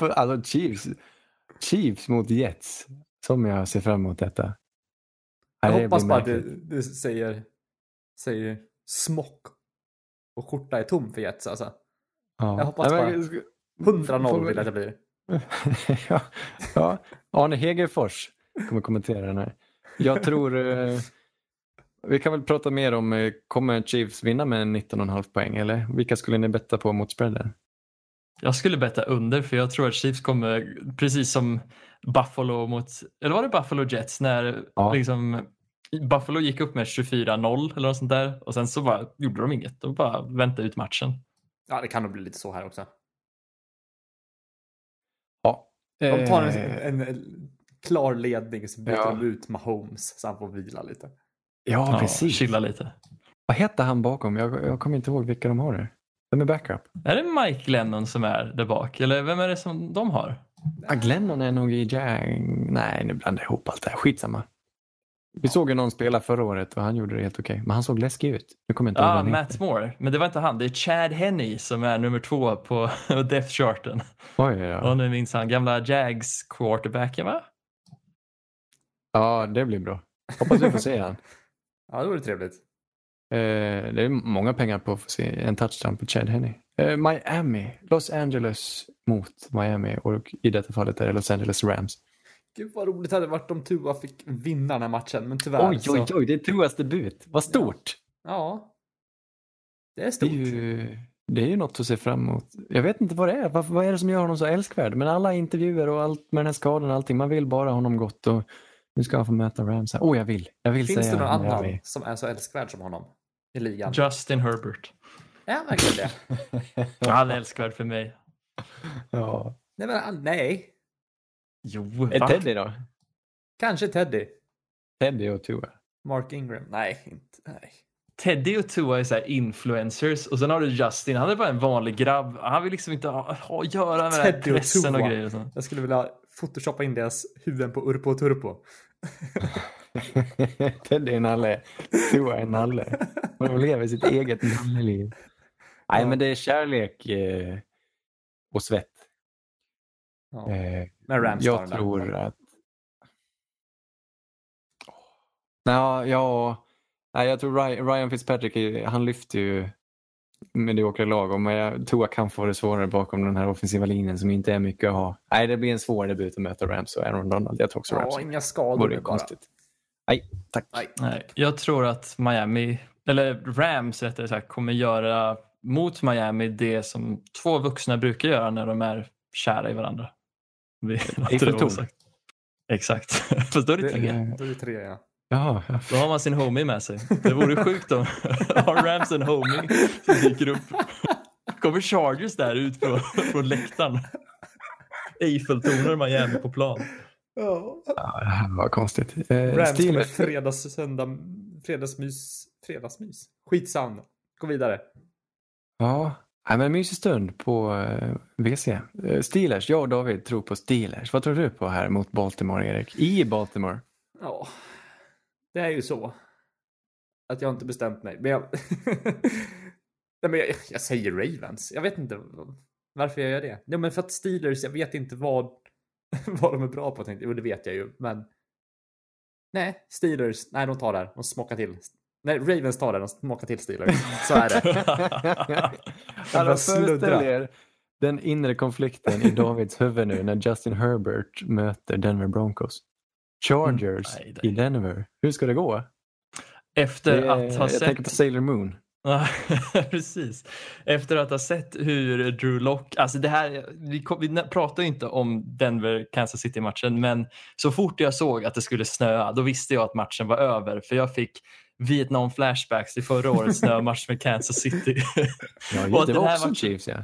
[LAUGHS] alltså Chiefs. Chiefs mot Jets. Som jag ser fram emot detta. Jag Nej, hoppas bara att du, du säger, säger smock och skjorta är tom för Jets alltså. Ja. jag hoppas men- 100-0 Får- vill jag att det blir. [LAUGHS] ja, ja. Arne Hegerfors kommer kommentera den här. Jag tror... Eh, vi kan väl prata mer om, eh, kommer Chiefs vinna med 19,5 poäng eller vilka skulle ni betta på mot spreaden? Jag skulle betta under för jag tror att Chiefs kommer, precis som Buffalo mot, eller var det Buffalo Jets när Ja. liksom Buffalo gick upp med 24-0 eller något sånt där och sen så bara gjorde de inget. De bara väntade ut matchen. Ja, det kan nog bli lite så här också. Ja. De tar en, Eh, en, en klar ledning så byter Ja. de ut Mahomes så han får vila lite. ja, precis. Chilla lite. Vad heter han bakom? Jag, jag kommer inte ihåg vilka de har där. Vem är backup? Är det Mike Lennon som är där bak eller vem är det som de har? Ah, Glennon är nog i Jang... Nej, nu blandar jag ihop allt det här. Skitsamma. Vi såg ju någon spela förra året och han gjorde det helt okej. Men han såg läskig ut. Nu kommer jag inte Ja, han Matt heter. Moore. Men det var inte han. Det är Chad Henney som är nummer två på [LAUGHS] depth charten. Oj, ja. Och nu minns han gamla Jags quarterbacken va? ja, det blir bra. Hoppas vi får se han. [LAUGHS] Ja, det vore trevligt. Eh, det är många pengar på att få se en touchdown på Chad Henney. Eh, Miami, Los Angeles mot Miami och i detta fallet är det Los Angeles Rams. Gud vad roligt det hade varit om Tua fick vinna den här matchen, men tyvärr Oj, så... oj, oj, det är Tuas debut. Vad stort. Ja. Det är Det stort. är, ju, det är ju något att se fram emot. Jag vet inte vad det är. Vad, vad är det som gör honom så älskvärd? Men alla intervjuer och allt med den här skadan och allting. Man vill bara honom gott. Och nu ska han få möta Rams. Åh, oh, jag vill. Jag vill Finns säga det någon Miami. annan som är så älskvärd som honom i ligan? Justin Herbert. Är han verkligen det? Han är älskvärd för mig. Ja. Nej, men nej. Jo, Är va? Teddy då? Kanske Teddy. Teddy och Tua. Mark Ingram. Nej, inte. Nej. Teddy och Tua är så här influencers och sen har du Justin. Han är bara en vanlig grabb. Han vill liksom inte ha, ha att göra med den här Teddy och pressen och Tua. grejer. Och sånt. Jag skulle vilja photoshoppa in deras huvuden på Urpo och Turpo. [LAUGHS] Teddy är en nalle. Tua är nalle. De lever sitt eget nalleliv. Nej, men det är kärlek eh, och svett. Ja. Eh, Men jag den där. tror att... Ja, ja, nej, jag tror Ryan, Fitzpatrick, han lyfter ju mediokra lag men Tua kan få det svårare bakom den här offensiva linjen som inte är mycket att ha. Nej, det blir en svår debut att möta Rams och Aaron Donald. Jag tror också Rams Ja, inga skador vore bara. konstigt. Nej, tack. Nej. Nej, jag tror att Miami, eller Rams rättare sagt, kommer göra mot Miami det som två vuxna brukar göra när de är kära i varandra. Det Eiffeltorn. [LAUGHS] Exakt. [LAUGHS] Fast då är det tre. Då är det tre, ja. Ja, ja. Då har man sin homie med sig. Det vore sjukt om [LAUGHS] har Rams en homie som dyker upp. Kommer Chargers där ut från, från läktaren. Eiffeltornar Miami på plan. Ja. ja, var konstigt. Eh, Rams Steelers. fredags, söndag, fredagsmys. Fredagsmys. Skitsamma. Gå vidare. Ja, nej, men mysig stund på eh, WC. Eh, Steelers, jag och David tror på Steelers. Vad tror du på här mot Baltimore, Erik? I Baltimore? Ja, det är ju så. Att jag inte bestämt mig. Men jag... [LAUGHS] Nej, men jag, jag säger Ravens. Jag vet inte varför jag gör det. Ja, men för att Steelers, jag vet inte vad, [LAUGHS] vad de är bra på. Tänkte. jag. Jo, det vet jag ju, men... Nej, Steelers. Nej, de tar det här. De smockar till. Nej, Ravens tar det. De smockar till Steelers. Så är det. [LAUGHS] [LAUGHS] Sluddra. föreställ er den inre konflikten i Davids huvud nu när Justin Herbert möter Denver Broncos. Chargers Mm, nej, nej. i Denver. Hur ska det gå? Efter Det att ha jag tänker på sett... Sailor Moon. Ja, [LAUGHS] Precis. Efter att ha sett hur Drew Lock, alltså det här, vi, kom, vi pratar inte om Denver-Kansas City-matchen, men så fort jag såg att det skulle snöa, då visste jag att matchen var över, för jag fick Vietnam-flashbacks till förra årets snömatch med Kansas City. Ja, [LAUGHS] det var också matchen- Chiefs, ja.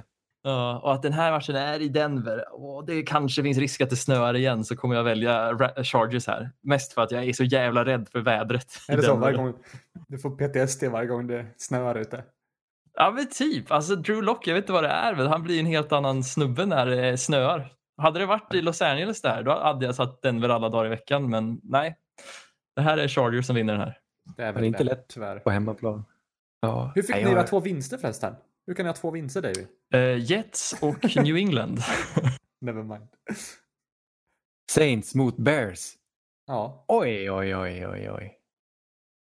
Ja, och att den här matchen är i Denver och det kanske finns risk att det snöar igen så kommer jag välja Chargers här. Mest för att jag är så jävla rädd för vädret. Är det så varje gång du får PTSD varje gång det snöar ute? Ja men typ, alltså Drew Lock, jag vet inte vad det är, men han blir en helt annan snubbe när det snöar. Hade det varit i Los Angeles där, då hade jag satt Denver alla dagar i veckan, men nej. Det här är Chargers som vinner den här. Det är väl inte det, lätt. tyvärr. På hemmaplan. Ja. Hur fick ni era två vinster förresten? Hur kan ni ha två vinster David? Uh, Jets och New England. [LAUGHS] Never mind. Saints mot Bears. Ja. Oj, oj, oj, oj, oj.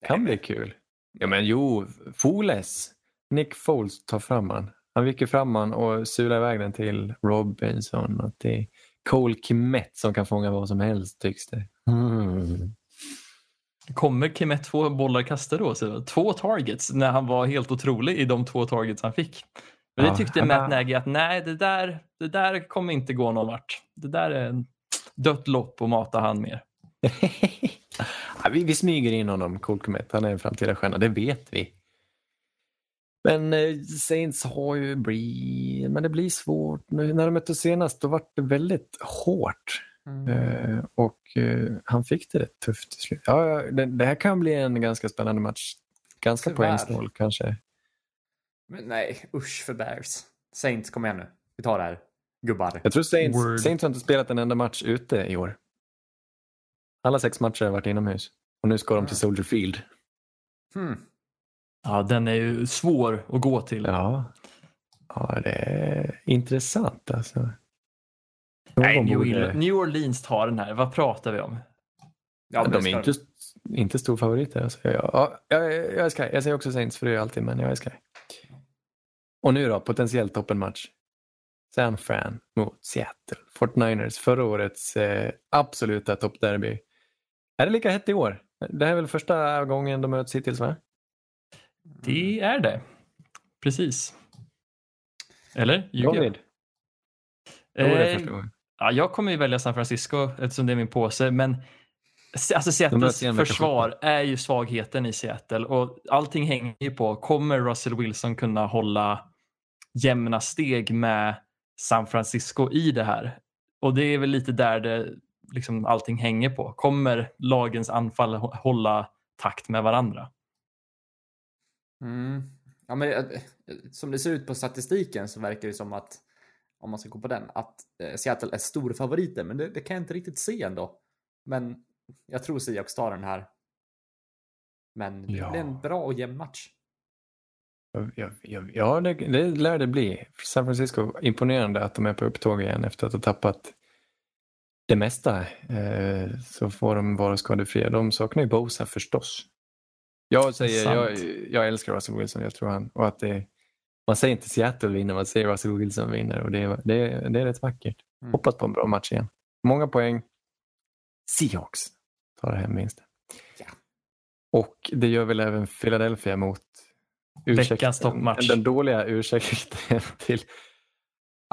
Kan bli kul. Ja, men jo, Foles. Nick Foles tar fram han. Han viker fram han och sular iväg den till Robinson och till Cole Kmet som kan fånga vad som helst tycks det. Mm. Kommer Kimet få bollar kastade då? Så två targets när han var helt otrolig i de två targets han fick. Men Ja, det tyckte han Matt Nagy att nej, det där, det där kommer inte gå någon vart. Det där är en dött lopp och mata han mer. [LAUGHS] ja, vi, vi smyger in honom, Cole Kmet. Han är en framtida stjärna, det vet vi. Men eh, Saints har ju bli... Men det blir svårt. Nu, när de mötte senast då var det väldigt hårt. Mm. Eh, och eh, han fick det rätt tufft till slut. Ja, ja, det, det här kan bli en ganska spännande match. Ganska Tyvärr. poängsnål kanske. Men nej, usch för Bears. Saints, kom igen nu. Vi tar det här. Gubbar. Jag tror Saints, Word. Saints har inte spelat en enda match ute i år. Alla sex matcher har varit inomhus. Och nu ska de till Soldier Field. Hmm. Ja, den är ju svår att gå till. Ja, ja det är intressant alltså. Nej, New, borde- New Orleans tar den här. Vad pratar vi om? Ja, de det är ska inte, inte stor favoriter. Alltså. Jag, ja, jag, jag är sky. Jag säger också Saints för det är jag alltid, men jag är sky. Och nu då, potentiellt toppenmatch. San Fran mot Seattle. 49ers, förra årets eh, absoluta toppderby. Är det lika hett i år? Det här är väl första gången de möts hittills va? Det är det. Precis. Eller? Ljuger jag? David? Det är Eh, första gången. Ja, jag kommer ju välja San Francisco eftersom det är min påse, men alltså Seattles försvar är ju svagheten i Seattle och allting hänger ju på, kommer Russell Wilson kunna hålla jämna steg med San Francisco i det här? Och det är väl lite där det liksom allting hänger på. Kommer lagens anfall hå- hålla takt med varandra? Mm. Ja, men eh, som det ser ut på statistiken så verkar det som att om man ska gå på den att eh, Seattle är stor favoriter, men det, det kan jag inte riktigt se ändå. Men jag tror Seahawks tar den här. Men det Ja. blir en bra och jämn match. Ja, ja, ja det, det lär det bli. San Francisco, imponerande att de är på upptåg igen efter att ha tappat det mesta. Eh, så får de vara skadefria. De saknar ju Bosa förstås. Jag säger, jag, jag älskar Russell Wilson, jag tror han. Och att det, man säger inte Seattle vinner, man säger Russell Wilson vinner. Och det, är- det, är- det är rätt vackert. Mm. Hoppas på en bra match igen. Många poäng. Seahawks tar hem vinsten. Ja. Och det gör väl även Philadelphia mot Veckans toppmatch. Den dåliga ursäkten till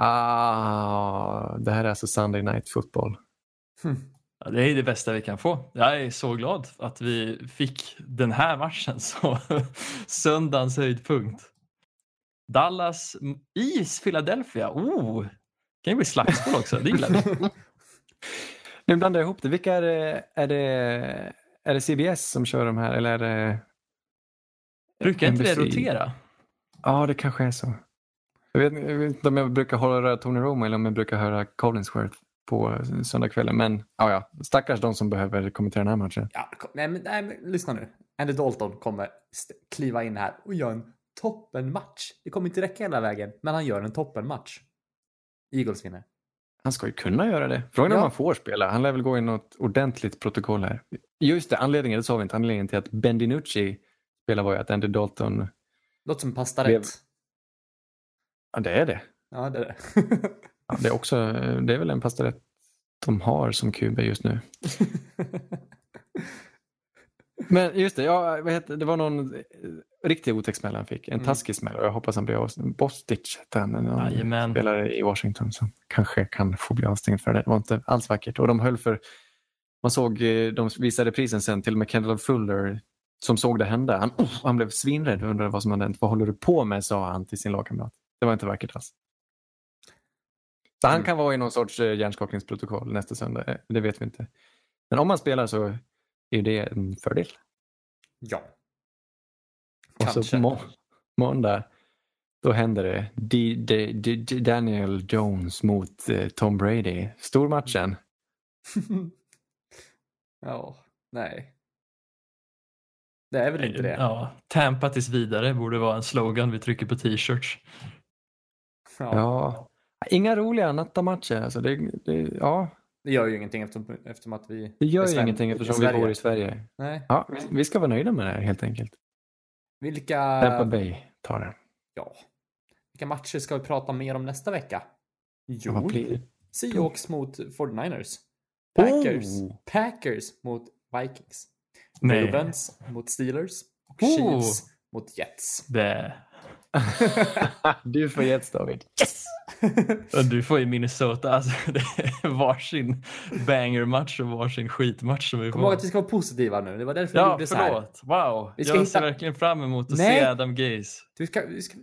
Ah, det här är alltså Sunday Night Football. Ja, det är det bästa vi kan få. Jag är så glad att vi fick den här matchen så [LAUGHS] söndagens höjdpunkt. Dallas i Philadelphia. Oh, kan ju bli slagsmål också. Det gillar vi. [LAUGHS] Nu blandar jag ihop det. Vilka är det? Är det, är det CBS som kör de här eller är det Brukar inte det rotera? Ja, det kanske är så. Jag vet, jag vet inte om jag brukar höra Tony Romo eller om jag brukar höra Collinsworth på söndagskvällen. Men ja, ja, stackars de som behöver kommentera den här matchen. Ja, kom, nej, men, nej, men lyssna nu. Andy Dalton kommer kliva in här och göra en toppenmatch. Det kommer inte räcka hela vägen, men han gör en toppenmatch. Eagles vinner. Han ska ju kunna göra det. Frågan är Ja. om han får spela. Han lär väl gå in något ordentligt protokoll här. Just det, anledningen, det sa vi inte, anledningen till att Ben DiNucci spelar var ju att Andy Dalton, Låter som pasta Blev- rätt. ja det är det. Ja, det är det. [LAUGHS] Ja, det, är också, det är väl en pastorätt de har som QB just nu. [LAUGHS] Men just det, ja, vad heter, det var någon eh, riktig otäck smäll han fick. En Mm. taskig smäll och jag hoppas han blir av. Bostich hette han, Jajamän. spelare i Washington som kanske kan få bli avstängd för det. Det var inte alls vackert. Och de höll för, man såg, eh, de visade prisen sen till och med Kendall Fuller som såg det hända. Han, oh, han blev svinrädd och undrade vad som hade hänt. Vad håller du på med? sa han till sin lagkamrat. Det var inte vackert alls. Så han Mm. kan vara i någon sorts eh, hjärnskakningsprotokoll nästa söndag. Det vet vi inte. Men om han spelar så är ju det en fördel. ja. Och så Kanske. må- måndag, då händer det. D- D- D- D- Daniel Jones mot eh, Tom Brady. Stormatchen. [LAUGHS] ja, nej. Det är väl inte det. Ja, Tampa tills vidare borde vara en slogan vi trycker på t-shirts. Ja. Ja. Inga roliga nattamatcher. Alltså det, det, ja, Det gör ju ingenting eftersom, eftersom att vi... det gör ju ingenting eftersom vi bor i Sverige. Nej. Ja, vi, vi ska vara nöjda med det här helt enkelt. Vilka... Tampa Bay tar det. Ja. Vilka matcher ska vi prata mer om nästa vecka? Jo, Vad blir det? Seahawks mot 49ers. Packers. Oh. Packers mot Vikings. Nej. Ravens mot Steelers. Och Oh. Chiefs mot Jets. Det. [LAUGHS] [LAUGHS] du får Jets David. Och Du får ju Minnesota, alltså, [LAUGHS] det är varsin banger-match och varsin skitmatch som vi Kom ihåg får. att vi ska vara positiva nu. Det var därför vi Ja, gjorde så här. förlåt. Wow. Vi ska jag hitta- ser verkligen fram emot att Nej. se Adam Gaze. Vi ska, vi ska...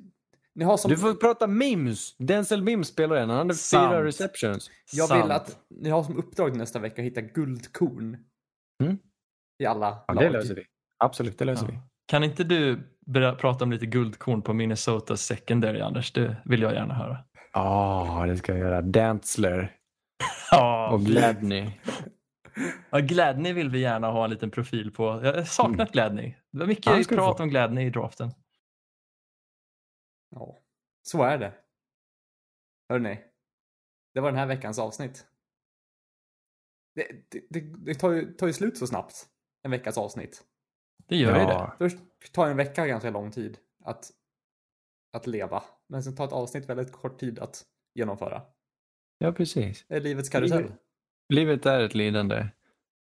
Ni har som... Du får prata Mims. Denzel Mims spelar den. Han hade Sant. fyra receptions. Jag Sant. vill att ni har som uppdrag nästa vecka att hitta guldkorn. Mm. I alla Ja, lag. det löser vi. Absolut, det löser vi. Ja. Kan inte du prata om lite guldkorn på Minnesotas secondary, Anders? Det vill jag gärna höra. Ja, det ska jag göra. Dantzler [LAUGHS] Ja, och Gladney. ja, Gladney vill vi gärna ha en liten profil på. Jag har saknat Gladney. Det var mycket prat om Gladney i draften. Ja, så är det. Hörrni, det var den här veckans avsnitt. Det, det, det, det tar, ju, tar ju slut så snabbt, en veckas avsnitt. Det gör ju det. Först tar en vecka ganska lång tid att, att leva, men sen tar ett avsnitt väldigt kort tid att genomföra. Ja, precis. Det är livets karusell. Livet är ett lidande,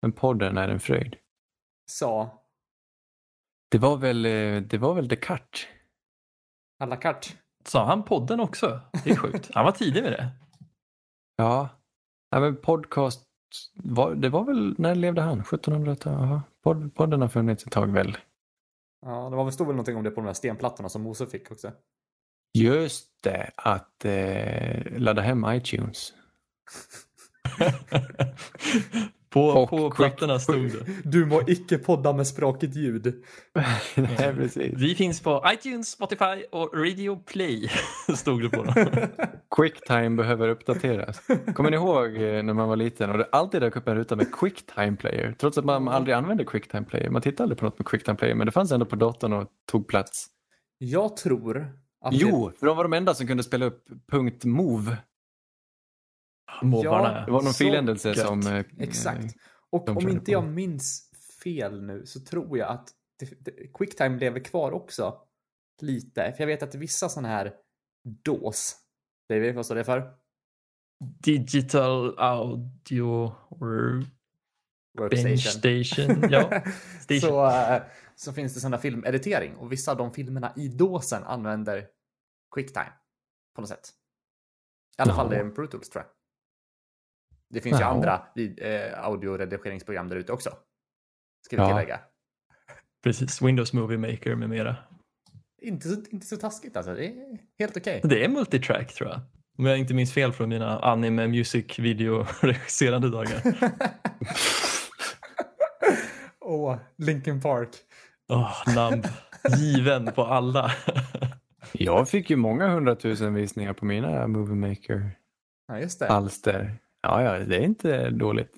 men podden är en fröjd. Sa Det var väl, eh, det var väl Descartes? à la carte. Sa han podden också? Det är sjukt. Han var tidig med det. Ja. ja men podcast, var, det var väl, när levde han? 1700-talet? Jaha. Pod, podden har funnits ett tag väl? Ja, det var väl stod väl någonting om det på de här stenplattorna som Mose fick också. Just det, att eh, ladda hem iTunes. [LAUGHS] på Och på plattorna stod det. Du må icke podda med språkigt ljud. [LAUGHS] Nej, precis. Vi finns på iTunes, Spotify och Radio Play. [LAUGHS] stod det på dem. Quicktime behöver uppdateras. Kommer ni ihåg eh, när man var liten och det alltid dök upp en ruta med Quicktime Player? Trots att man aldrig använde Quicktime Player. Man tittade aldrig på något med Quicktime Player men det fanns ändå på datorn och tog plats. Jag tror att Jo, för de var de enda som kunde spela upp .move. Mobbarna. Det var någon filändelse som... eh, exakt. Och de om inte på. jag minns fel nu så tror jag att det, det, Quicktime lever kvar också. Lite. För jag vet att vissa sådana här DOS. Baby, vad står det för? Digital Audio Workstation. Station. [LAUGHS] Ja, station. så, eh, så finns det sådana filmeditering och vissa av de filmerna i dåsen använder Quicktime på något sätt. I alla fall det är Pro Tools tror jag. Det finns ju Jaha. andra eh, audioredigeringsprogram där ute också. Ska vi Ja. tillägga. Precis, Windows Movie Maker med mera. Inte så, inte så taskigt alltså. Det är helt okej. Det är multitrack tror jag. Om jag inte minns fel från mina anime music video [LAUGHS] regisserande dagar. [LAUGHS] Åh, Linkin Park. Åh, namn. Given på alla. Jag fick ju många hundratusen visningar på mina Movie Maker Ja, just det. alster. Ja, ja, det är inte dåligt.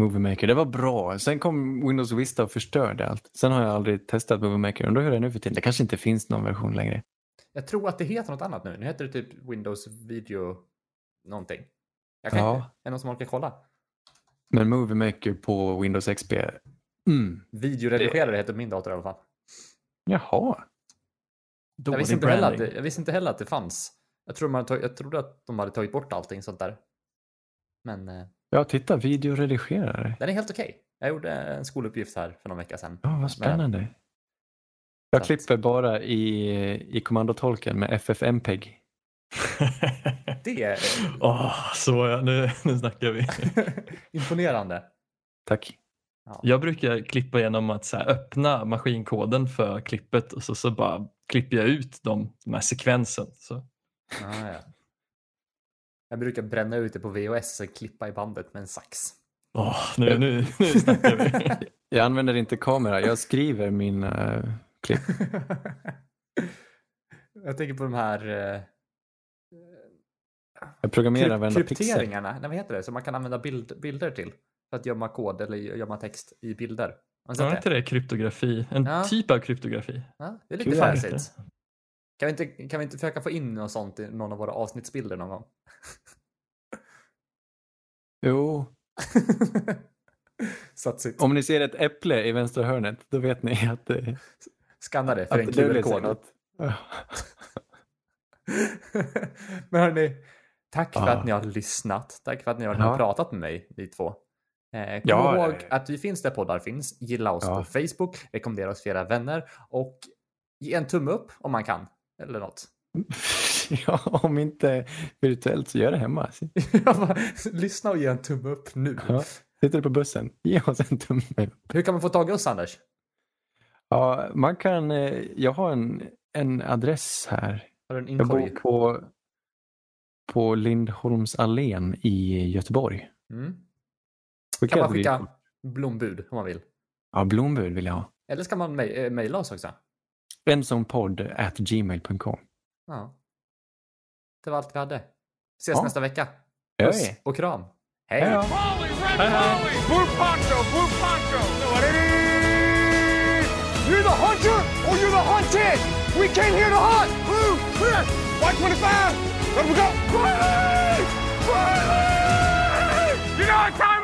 Movie Maker, det var bra. Sen kom Windows Vista och förstörde allt. Sen har jag aldrig testat Movie Maker. Undrar hur det är nu för tiden. Det kanske inte finns någon version längre. Jag tror att det heter något annat nu. Nu heter det typ Windows Video någonting. Jag kan Ja. inte. Är det någon som orkar kolla? Men Movie Maker på Windows XP. Mm. Videoredigerare heter min dator i alla fall. Jaha. Jag visste, inte heller att det, jag visste inte heller att det fanns. Jag, tror man jag trodde att de hade tagit bort allting sånt där. Men eh, Ja, titta. Videoredigerare. den är helt okej. Jag gjorde en skoluppgift här för någon vecka sedan. Ja, vad spännande. Jag Så att- klipper bara i, i kommandotolken med FFmpeg. [LAUGHS] Det är Åh, så ja, nu, nu snackar vi. [LAUGHS] imponerande. Tack. Jag brukar klippa genom att så här, öppna maskinkoden för klippet och så, så bara klipper jag ut de, de här sekvensen. Så. Ah, ja. Jag brukar bränna ut det på VHS och klippa i bandet med en sax. Åh, nu, nu, nu snackar vi. [LAUGHS] Jag använder inte kamera. Jag skriver mina eh, klipp. [LAUGHS] jag tänker på de här eh, Jag programmerar kryp- varenda pixel. krypteringarna. Nej, vad heter det? Som man kan använda bild, bilder till. För att gömma kod eller gömma text i bilder. Har det? inte det kryptografi? En Ja. typ av kryptografi. Ja, det är lite Kul. fancyt. Kan vi, inte, kan vi inte försöka få in något sånt i någon av våra avsnittsbilder någon gång? [LAUGHS] Jo, [LAUGHS] Satsigt. om ni ser ett äpple i vänstra hörnet, då vet ni att det, Skanna det för en QR-kod. [LAUGHS] Men hörni, tack för Ja. att ni har lyssnat. Tack för att ni har Ja. pratat med mig, ni två. Eh, kom Ja, ihåg ja, ja. att vi finns där poddar finns. Gilla oss på Facebook, rekommendera oss för era vänner och ge en tumme upp om man kan. Eller något. [LAUGHS] Ja, om inte virtuellt så gör det hemma. [LAUGHS] Lyssna och ge en tumme upp nu. Ja. Sitter du på bussen, ge oss en tumme upp. Hur kan man få tag i oss, Anders? Ja, man kan, eh, jag har en, en adress här. Har du en Jag bor på, på Lindholmsallén i Göteborg. Mm. Skicka kan man skicka blombud om man vill? Ja, blombud vill jag ha. Eller ska man eh, mejla oss också? Bensonpodd.gmail.com Ja. Det var allt vi hade. Ses ja. nästa vecka. Puss och kram. Hej! Hej, hej. You're the hunter or you're the hunted. We came here to hunt. Blue, red, white 25. Let we go. Quietly! Quietly! You know what time